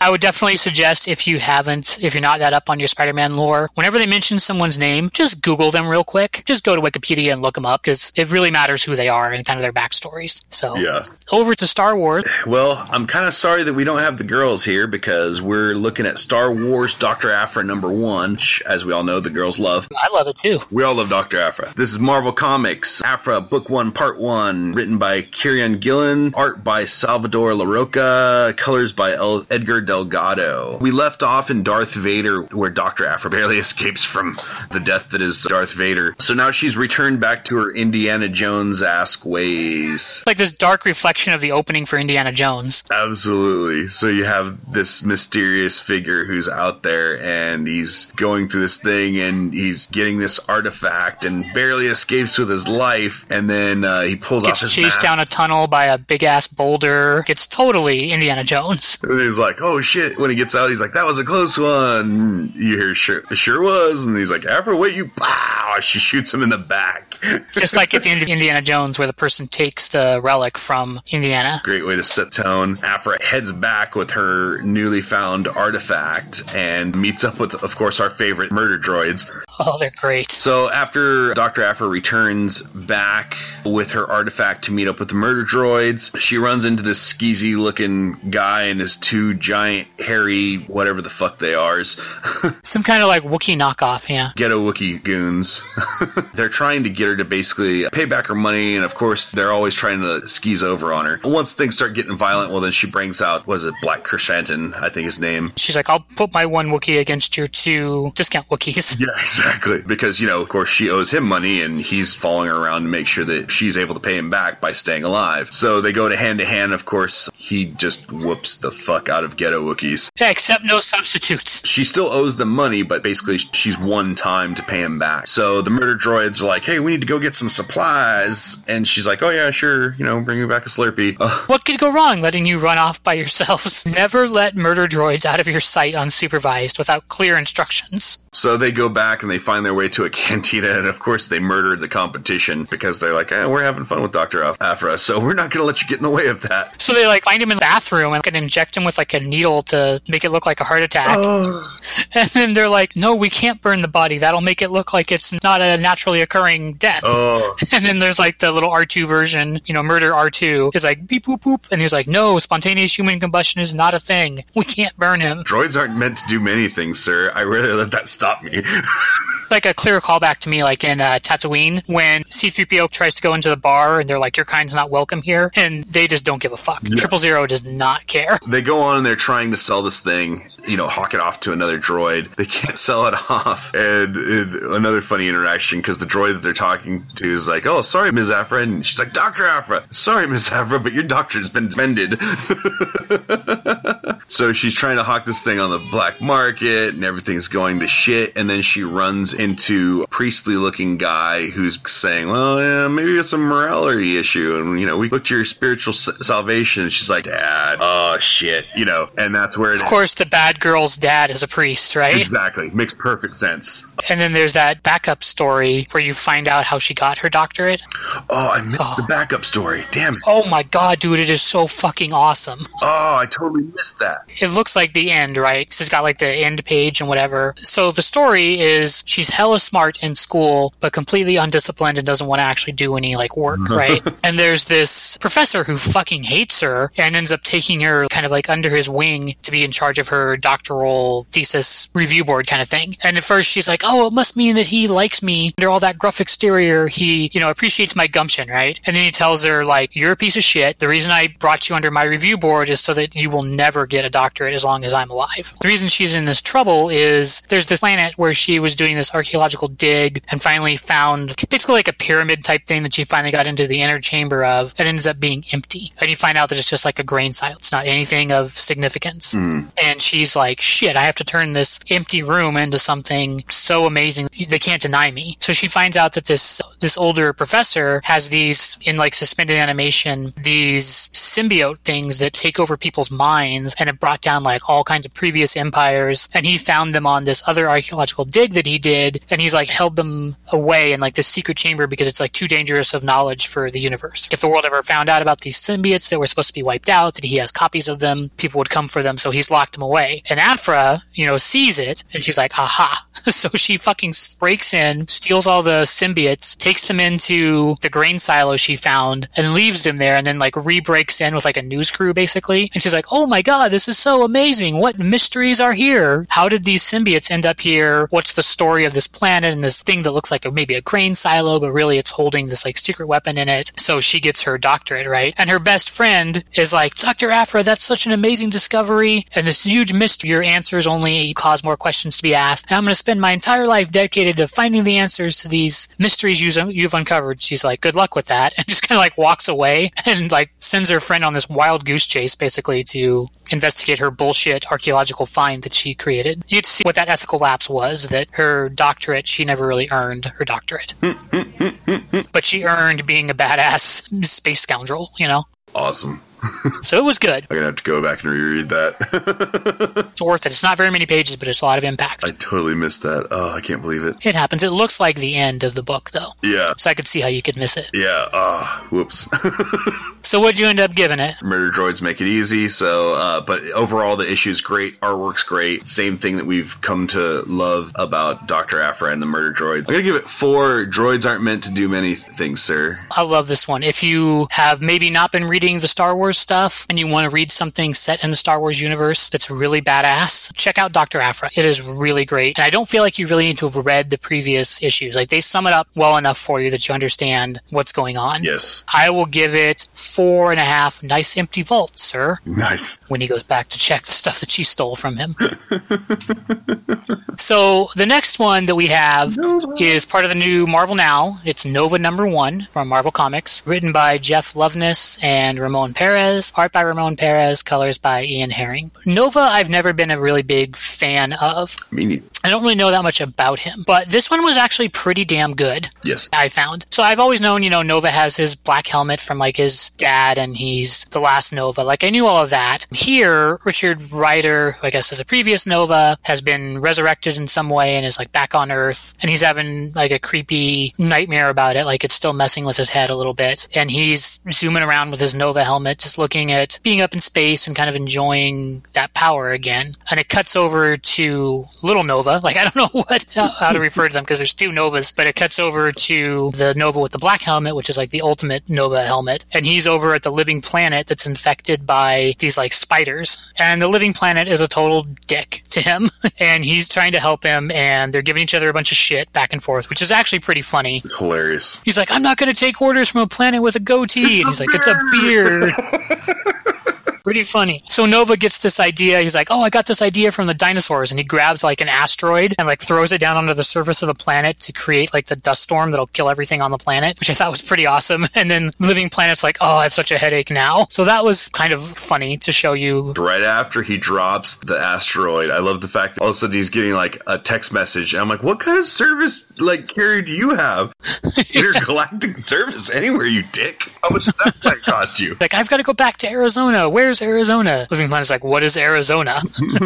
I would definitely suggest if you haven't, if you're not that up on your Spider-Man lore, whenever they mention someone's name, just Google them real quick. Just go to Wikipedia and look them up because it really matters who they are and kind of their backstories. So
Yeah.
over to Star Wars.
Well, I'm kind of sorry that we don't have the girls here because we're looking at Star Wars Dr. Aphra number one, which, as we all know, the girls love.
I love it too.
We all love Dr. Aphra. This is Marvel Comics, Aphra Book 1, Part 1, written by Kieron Gillen, art by Salvador Larroca, colors by El- Edgar Delgado. We left off in Darth Vader, where Dr. Aphra barely [LAUGHS] escapes from the death that is Darth Vader. So now she's returned back to her Indiana Jones esque ways.
Like this dark reflection of the opening for Indiana Jones.
Absolutely. So you have this mysterious figure who's out there and he's going through this thing and he's getting this artifact and barely escapes with his life. And then uh, he pulls off
Gets
his
chased
mask.
down a tunnel by a big ass boulder. Gets totally Indiana Jones.
And he's like, "Oh shit!" When he gets out, he's like, "That was a close one." You hear, "Sure, it sure was," and he's like, "After wait, you!" Pow! She shoots him in the back. [LAUGHS]
Just like at the end of Indiana Jones, where the person takes the relic from Indiana.
Great way to set tone. Aphra heads back with her newly found artifact and meets up with, of course, our favorite murder droids.
Oh, they're great.
So after Dr. Aphra returns back with her artifact to meet up with the murder droids, she runs into this skeezy looking guy and his two giant hairy whatever the fuck they are. [LAUGHS]
Some kind of like Wookiee knockoff, yeah.
Ghetto Wookiee goons. [LAUGHS] they're trying to get her to basically pay back her money, and of course, they're always trying to skis over on her. Once things start getting violent, well, then she brings out, was it Black Chrysanthemum, I think his name.
She's like, I'll put my one Wookiee against your two discount Wookiees. [LAUGHS]
Yeah, exactly. Because, you know, of course, she owes him money and he's following her around to make sure that she's able to pay him back by staying alive. So they go to hand to hand. Of course, he just whoops the fuck out of ghetto Wookiees.
Yeah, except no substitutes.
She still owes them money, but basically she's one time to pay him back. So the murder droids are like, hey, we need to go get some supplies. And she's like, oh, yeah, sure. You know, bring me back a Slurpee. [LAUGHS]
What could go wrong letting you run off by yourselves? [LAUGHS] Never let murder droids out of your sight unsupervised without clear instructions.
so they go back and they find their way to a [LAUGHS] cantina. And of course, they murder the competition because they're like, eh, we're having fun with Dr. Af- Aphra. So we're not going to let you get in the way of that.
So they like find him in the bathroom and can inject him with like a needle to make it look like a heart attack. [LAUGHS] And then they're like, no, we can't burn the body. That'll make it look like it's not a naturally occurring death.
Oh. [LAUGHS]
And then there's like the little R2 version, you know, murder R2 is like beep boop boop. And he's like, no, spontaneous human combustion is not a thing. We can't burn him.
Droids aren't meant to do many things, sir. I really let that stop me. [LAUGHS]
Like a clear callback to me, like in uh, Tatooine, when C3PO tries to go into the bar and they're like, your kind's not welcome here. And they just don't give a fuck. Triple Zero does not care.
They go on and they're trying to sell this thing, you know, hawk it off to another droid. They can't [LAUGHS] sell it off. And, another funny interaction because the droid that they're talking to is like, oh, sorry, Ms. Aphra. And she's like, Dr. Aphra. Sorry, Ms. Aphra, but your doctor's been suspended. [LAUGHS] so she's trying to hawk this thing on the black market and everything's going to shit. And then she runs into a priestly looking guy who's saying, well, yeah, maybe it's a morality issue. And, you know, we look to your spiritual s- salvation. And she's like, Dad, oh, shit. You know, and that's where
Of course, the bad girl's dad is a priest, right?
Exactly. Makes perfect sense.
And then there's that backup story where you find out how she got her doctorate.
Oh, I missed
Oh.
the backup story. Damn it.
Oh my god, dude, it is so fucking awesome.
Oh, I totally missed that.
It looks like the end, right? Cuz it's got like the end page and whatever. So the story is she's hella smart in school, but completely undisciplined and doesn't want to actually do any like work, mm-hmm. right? [LAUGHS] and there's this professor who fucking hates her and ends up taking her kind of like under his wing to be in charge of her doctoral thesis review board kind of thing. And at first she's like, oh, it must mean that he likes me. Under all that gruff exterior, he, you know, appreciates my gumption, right? And then he tells her, like, you're a piece of shit. The reason I brought you under my review board is so that you will never get a doctorate as long as I'm alive. The reason she's in this trouble is there's this planet where she was doing this archaeological dig and finally found basically like a pyramid type thing that she finally got into the inner chamber of and ends up being empty. And you find out that it's just like a grain silo. It's not anything of significance. Hmm. And she's like, shit, I have to turn this empty room into something so amazing. They can't deny me. So she finds out that this, this older professor has these in like suspended animation, these symbiote things that take over people's minds and had brought down like all kinds of previous empires, and he found them on this other archaeological dig that he did, and he's like held them away in like this secret chamber because it's like too dangerous of knowledge for the universe. If the world ever found out about these symbiotes that were supposed to be wiped out, that he has copies of them, people would come for them, so he's locked them away. And Aphra, you know, sees it, and she's like, aha. [LAUGHS] so she fucking breaks in, steals all the symbiotes, takes them into the grain silo she found, and leaves them there, and then like re-breaks in with like a news crew basically. And she's like, oh my god, this is so amazing. What mysteries are here? How did these symbiotes end up here? What's the story of this planet and this thing that looks like a, maybe a grain silo, but really it's holding this like secret weapon in it? So she gets her doctorate, right? And her best friend is like, Dr. Aphra, that's such an amazing discovery and this huge mystery. Your answers only cause more questions to be asked. And I'm going to spend my entire life dedicated to finding the answers to these mysteries you've uncovered. She's like, good luck with that. [LAUGHS] And just kind of like walks away [LAUGHS] and like sends her friend on this wild goose chase basically to investigate her bullshit archaeological find that she created. You get to see what that ethical lapse was that her doctorate, she never really earned her doctorate. [LAUGHS] but she earned being a badass space scoundrel, you know?
Awesome. [LAUGHS]
so it was good.
I'm gonna have to go back and reread that. [LAUGHS]
it's worth it. It's not very many pages, but it's a lot of impact.
I totally missed that. Oh, I can't believe it.
It happens. It looks like the end of the book, though.
Yeah.
So I could see how you could miss it.
Yeah. Ah, oh, whoops. [LAUGHS]
so what'd you end up giving it?
Murder droids make it easy. So, uh, but overall, the issue's great. Artwork's great. Same thing that we've come to love about Doctor Aphra and the murder droid. I'm gonna give it four. Droids aren't meant to do many things, sir.
I love this one. If you have maybe not been reading the Star Wars stuff and you want to read something set in the Star Wars universe that's really badass, check out Dr. Aphra. It is really great. And I don't feel like you really need to have read the previous issues. Like they sum it up well enough for you that you understand what's going on.
Yes.
I will give it four and a half nice empty vaults, sir.
Nice.
When he goes back to check the stuff that she stole from him. [LAUGHS] so the next one that we have Nova. is part of the new Marvel Now. It's Nova number one from Marvel Comics, written by Jeff Loveness and Ramon Perez, art by Ramon Perez, colors by Ian Herring. Nova, I've never been a really big fan of.
Me neither.
I don't really know that much about him, but this one was actually pretty damn good.
Yes.
I found. So I've always known, you know, Nova has his black helmet from like his dad and he's the last Nova. Like I knew all of that. Here, Richard Rider, who I guess is a previous Nova, has been resurrected in some way and is like back on Earth and he's having like a creepy nightmare about it. Like it's still messing with his head a little bit. And he's zooming around with his Nova helmet, just looking at being up in space and kind of enjoying that power again. And it cuts over to Little Nova. Like [LAUGHS] I don't know what how to refer to them because there's two Novas, but it cuts over to the Nova with the black helmet, which is like the ultimate Nova helmet, and he's over at the living planet that's infected by these like spiders, and the living planet is a total dick to him, [LAUGHS] and he's trying to help him, and they're giving each other a bunch of shit back and forth, which is actually pretty funny.
Hilarious.
He's like, I'm not going to take orders from a planet with a goatee,
it's
and he's
a
like, it's a beard. [LAUGHS] [LAUGHS] pretty funny. So Nova gets this idea. He's like, "Oh, I got this idea from the dinosaurs," and he grabs like an asteroid and like throws it down onto the surface of the planet to create like the dust storm that'll kill everything on the planet, which I thought was pretty awesome. [LAUGHS] And then Living Planet's like, "Oh, I have such a headache now." So that was kind of funny to show you.
Right after he drops the asteroid, I love the fact that all of a sudden he's getting like a text message, and I'm like, "What kind of service like carrier do you have? [LAUGHS] Intergalactic service anywhere, you dick? How much does that cost you?" [LAUGHS]
Like, I've got to go back to Arizona. Where's Arizona? Living Planet's like, what is Arizona?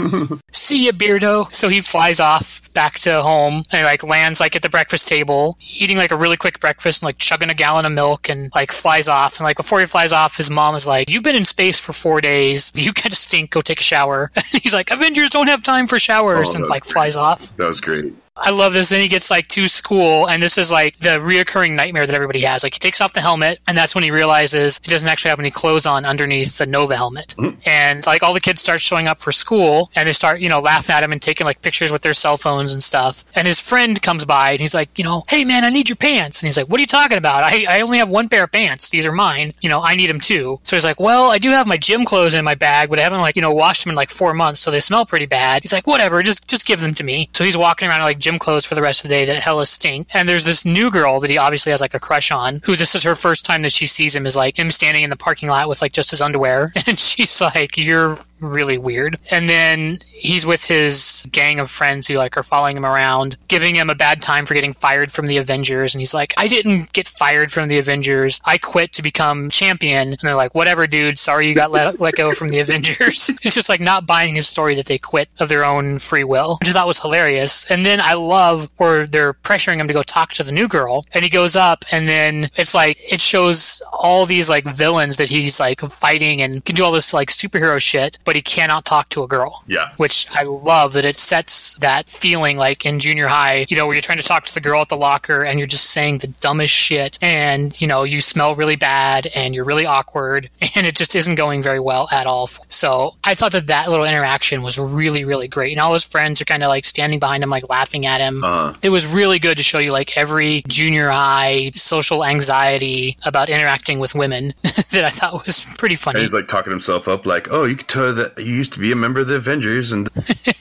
[LAUGHS] See ya, Beardo. So he flies off back to home and like lands like at the breakfast table, eating like a really quick breakfast and like chugging a gallon of milk and like flies off. And like before he flies off, his mom is like, You've been in space for four days. You kind of stink. Go take a shower. [LAUGHS] He's like, Avengers don't have time for showers, oh, and like great. flies off.
That was great.
I love this. Then he gets like to school, and this is like the reoccurring nightmare that everybody has. Like he takes off the helmet, and that's when he realizes he doesn't actually have any clothes on underneath the Nova helmet. Mm-hmm. And like all the kids start showing up for school, and they start you know laughing at him and taking like pictures with their cell phones and stuff. And his friend comes by, and he's like, you know, hey man, I need your pants. And he's like, what are you talking about? I I only have one pair of pants. These are mine. You know, I need them too. So he's like, well, I do have my gym clothes in my bag, but I haven't like you know washed them in like four months, so they smell pretty bad. He's like, whatever, just just give them to me. So he's walking around like gym clothes for the rest of the day that hella stink. And there's this new girl that he obviously has like a crush on, who this is her first time that she sees him is like him standing in the parking lot with like just his underwear. [LAUGHS] And she's like, You're really weird. And then he's with his gang of friends who like are following him around, giving him a bad time for getting fired from the Avengers. And he's like, I didn't get fired from the Avengers. I quit to become champion. And they're like, whatever, dude. Sorry you got let, let go from the Avengers. [LAUGHS] it's just like not buying his story that they quit of their own free will, which I thought was hilarious. And then I love where they're pressuring him to go talk to the new girl. And he goes up and then it's like, it shows all these like villains that he's like fighting and can do all this like superhero shit, but he cannot talk to a girl.
Yeah.
Which I love that it sets that feeling like in junior high, you know, where you're trying to talk to the girl at the locker and you're just saying the dumbest shit and, you know, you smell really bad and you're really awkward [LAUGHS] and it just isn't going very well at all. So I thought that that little interaction was really, really great. And all his friends are kind of like standing behind him, like laughing at him.
Uh,
It was really good to show you like every junior high social anxiety about interacting with women [LAUGHS] that I thought was pretty
and
funny.
he's like talking himself up, like, "Oh, you could tell that you used to be a member of the Avengers," and [LAUGHS]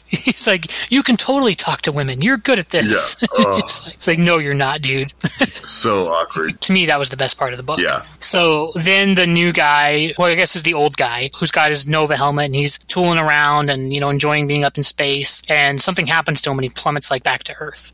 He's like, you can totally talk to women. You're good at this.
Yeah. [LAUGHS] Oh.
it's, like, it's like, no, you're not, dude.
so awkward.
to me, that was the best part of the book.
Yeah.
So then the new guy, well, I guess is the old guy who's got his Nova helmet and he's tooling around and, you know, enjoying being up in space. And something happens to him and he plummets like back to Earth.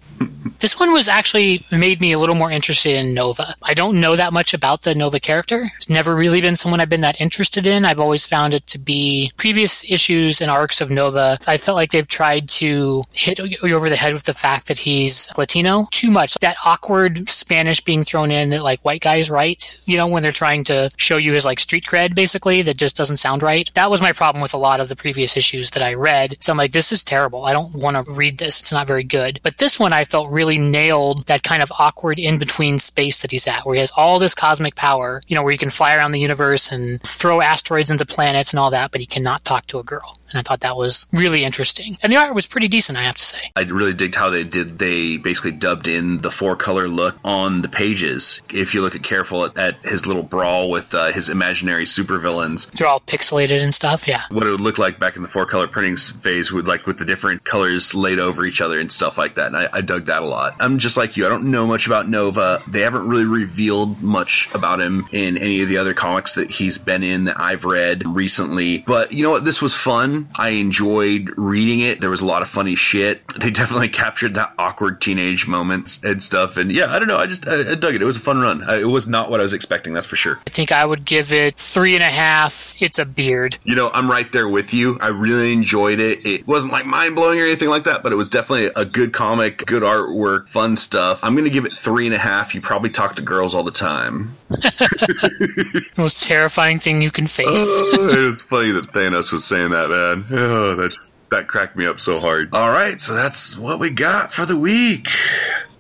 this one was actually made me a little more interested in Nova. I don't know that much about the Nova character. It's never really been someone I've been that interested in. I've always found it to be previous issues and arcs of Nova. I felt like they've tried to hit you over the head with the fact that he's Latino too much. That awkward Spanish being thrown in that like white guys write, you know, when they're trying to show you his like street cred basically that just doesn't sound right. That was my problem with a lot of the previous issues that I read. So I'm like, this is terrible. I don't want to read this. It's not very good. But this one I felt really nailed that kind of awkward in between space that he's at, where he has all this cosmic power, you know, where he can fly around the universe and throw asteroids into planets and all that, but he cannot talk to a girl. And I thought that was really interesting. And the art was pretty decent, I have to say.
I really digged how they did. They basically dubbed in the four color look on the pages. If you look at careful at, at his little brawl with uh, his imaginary supervillains,
They're all pixelated and stuff, yeah.
what it would look like back in the four color printing phase would like with the different colors laid over each other and stuff like that. And I, I dug that a lot. I'm just like you. I don't know much about Nova. They haven't really revealed much about him in any of the other comics that he's been in that I've read recently. But you know what? This was fun. I enjoyed reading it. There was a lot of funny shit. [LAUGHS] They definitely captured that awkward teenage moments and stuff. And yeah, I don't know. I just I, I dug it. It was a fun run. I, it was not what I was expecting. That's for sure.
I think I would give it three and a half. It's a beard.
You know, I'm right there with you. I really enjoyed it. It wasn't like mind blowing or anything like that, but it was definitely a good comic, good artwork, fun stuff. I'm going to give it three and a half. You probably talk to girls all the time.
The [LAUGHS] most terrifying thing you can face. [LAUGHS]
Oh, it's funny that Thanos was saying that, man. [LAUGHS] Oh, that's that cracked me up so hard. All right, so that's what we got for the week.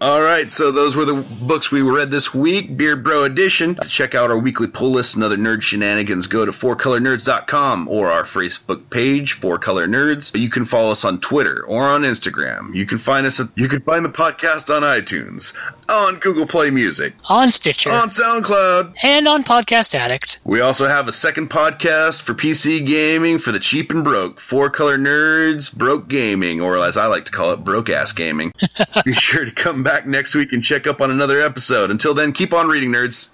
All right, so those were the books we read this week, Beard Bro Edition. To check out our weekly pull list and other nerd shenanigans, go to fourcolornerds.com or our Facebook page, Four Color Nerds. You can follow us on Twitter or on Instagram. You can find us. At, you can find the podcast on iTunes, on Google Play Music,
on Stitcher,
on SoundCloud,
and on Podcast Addict.
we also have a second podcast for PC gaming for the cheap and broke. Four color nerds, broke gaming, or as I like to call it, broke ass gaming. [LAUGHS] Be sure to come back next week and check up on another episode. Until then, keep on reading, nerds.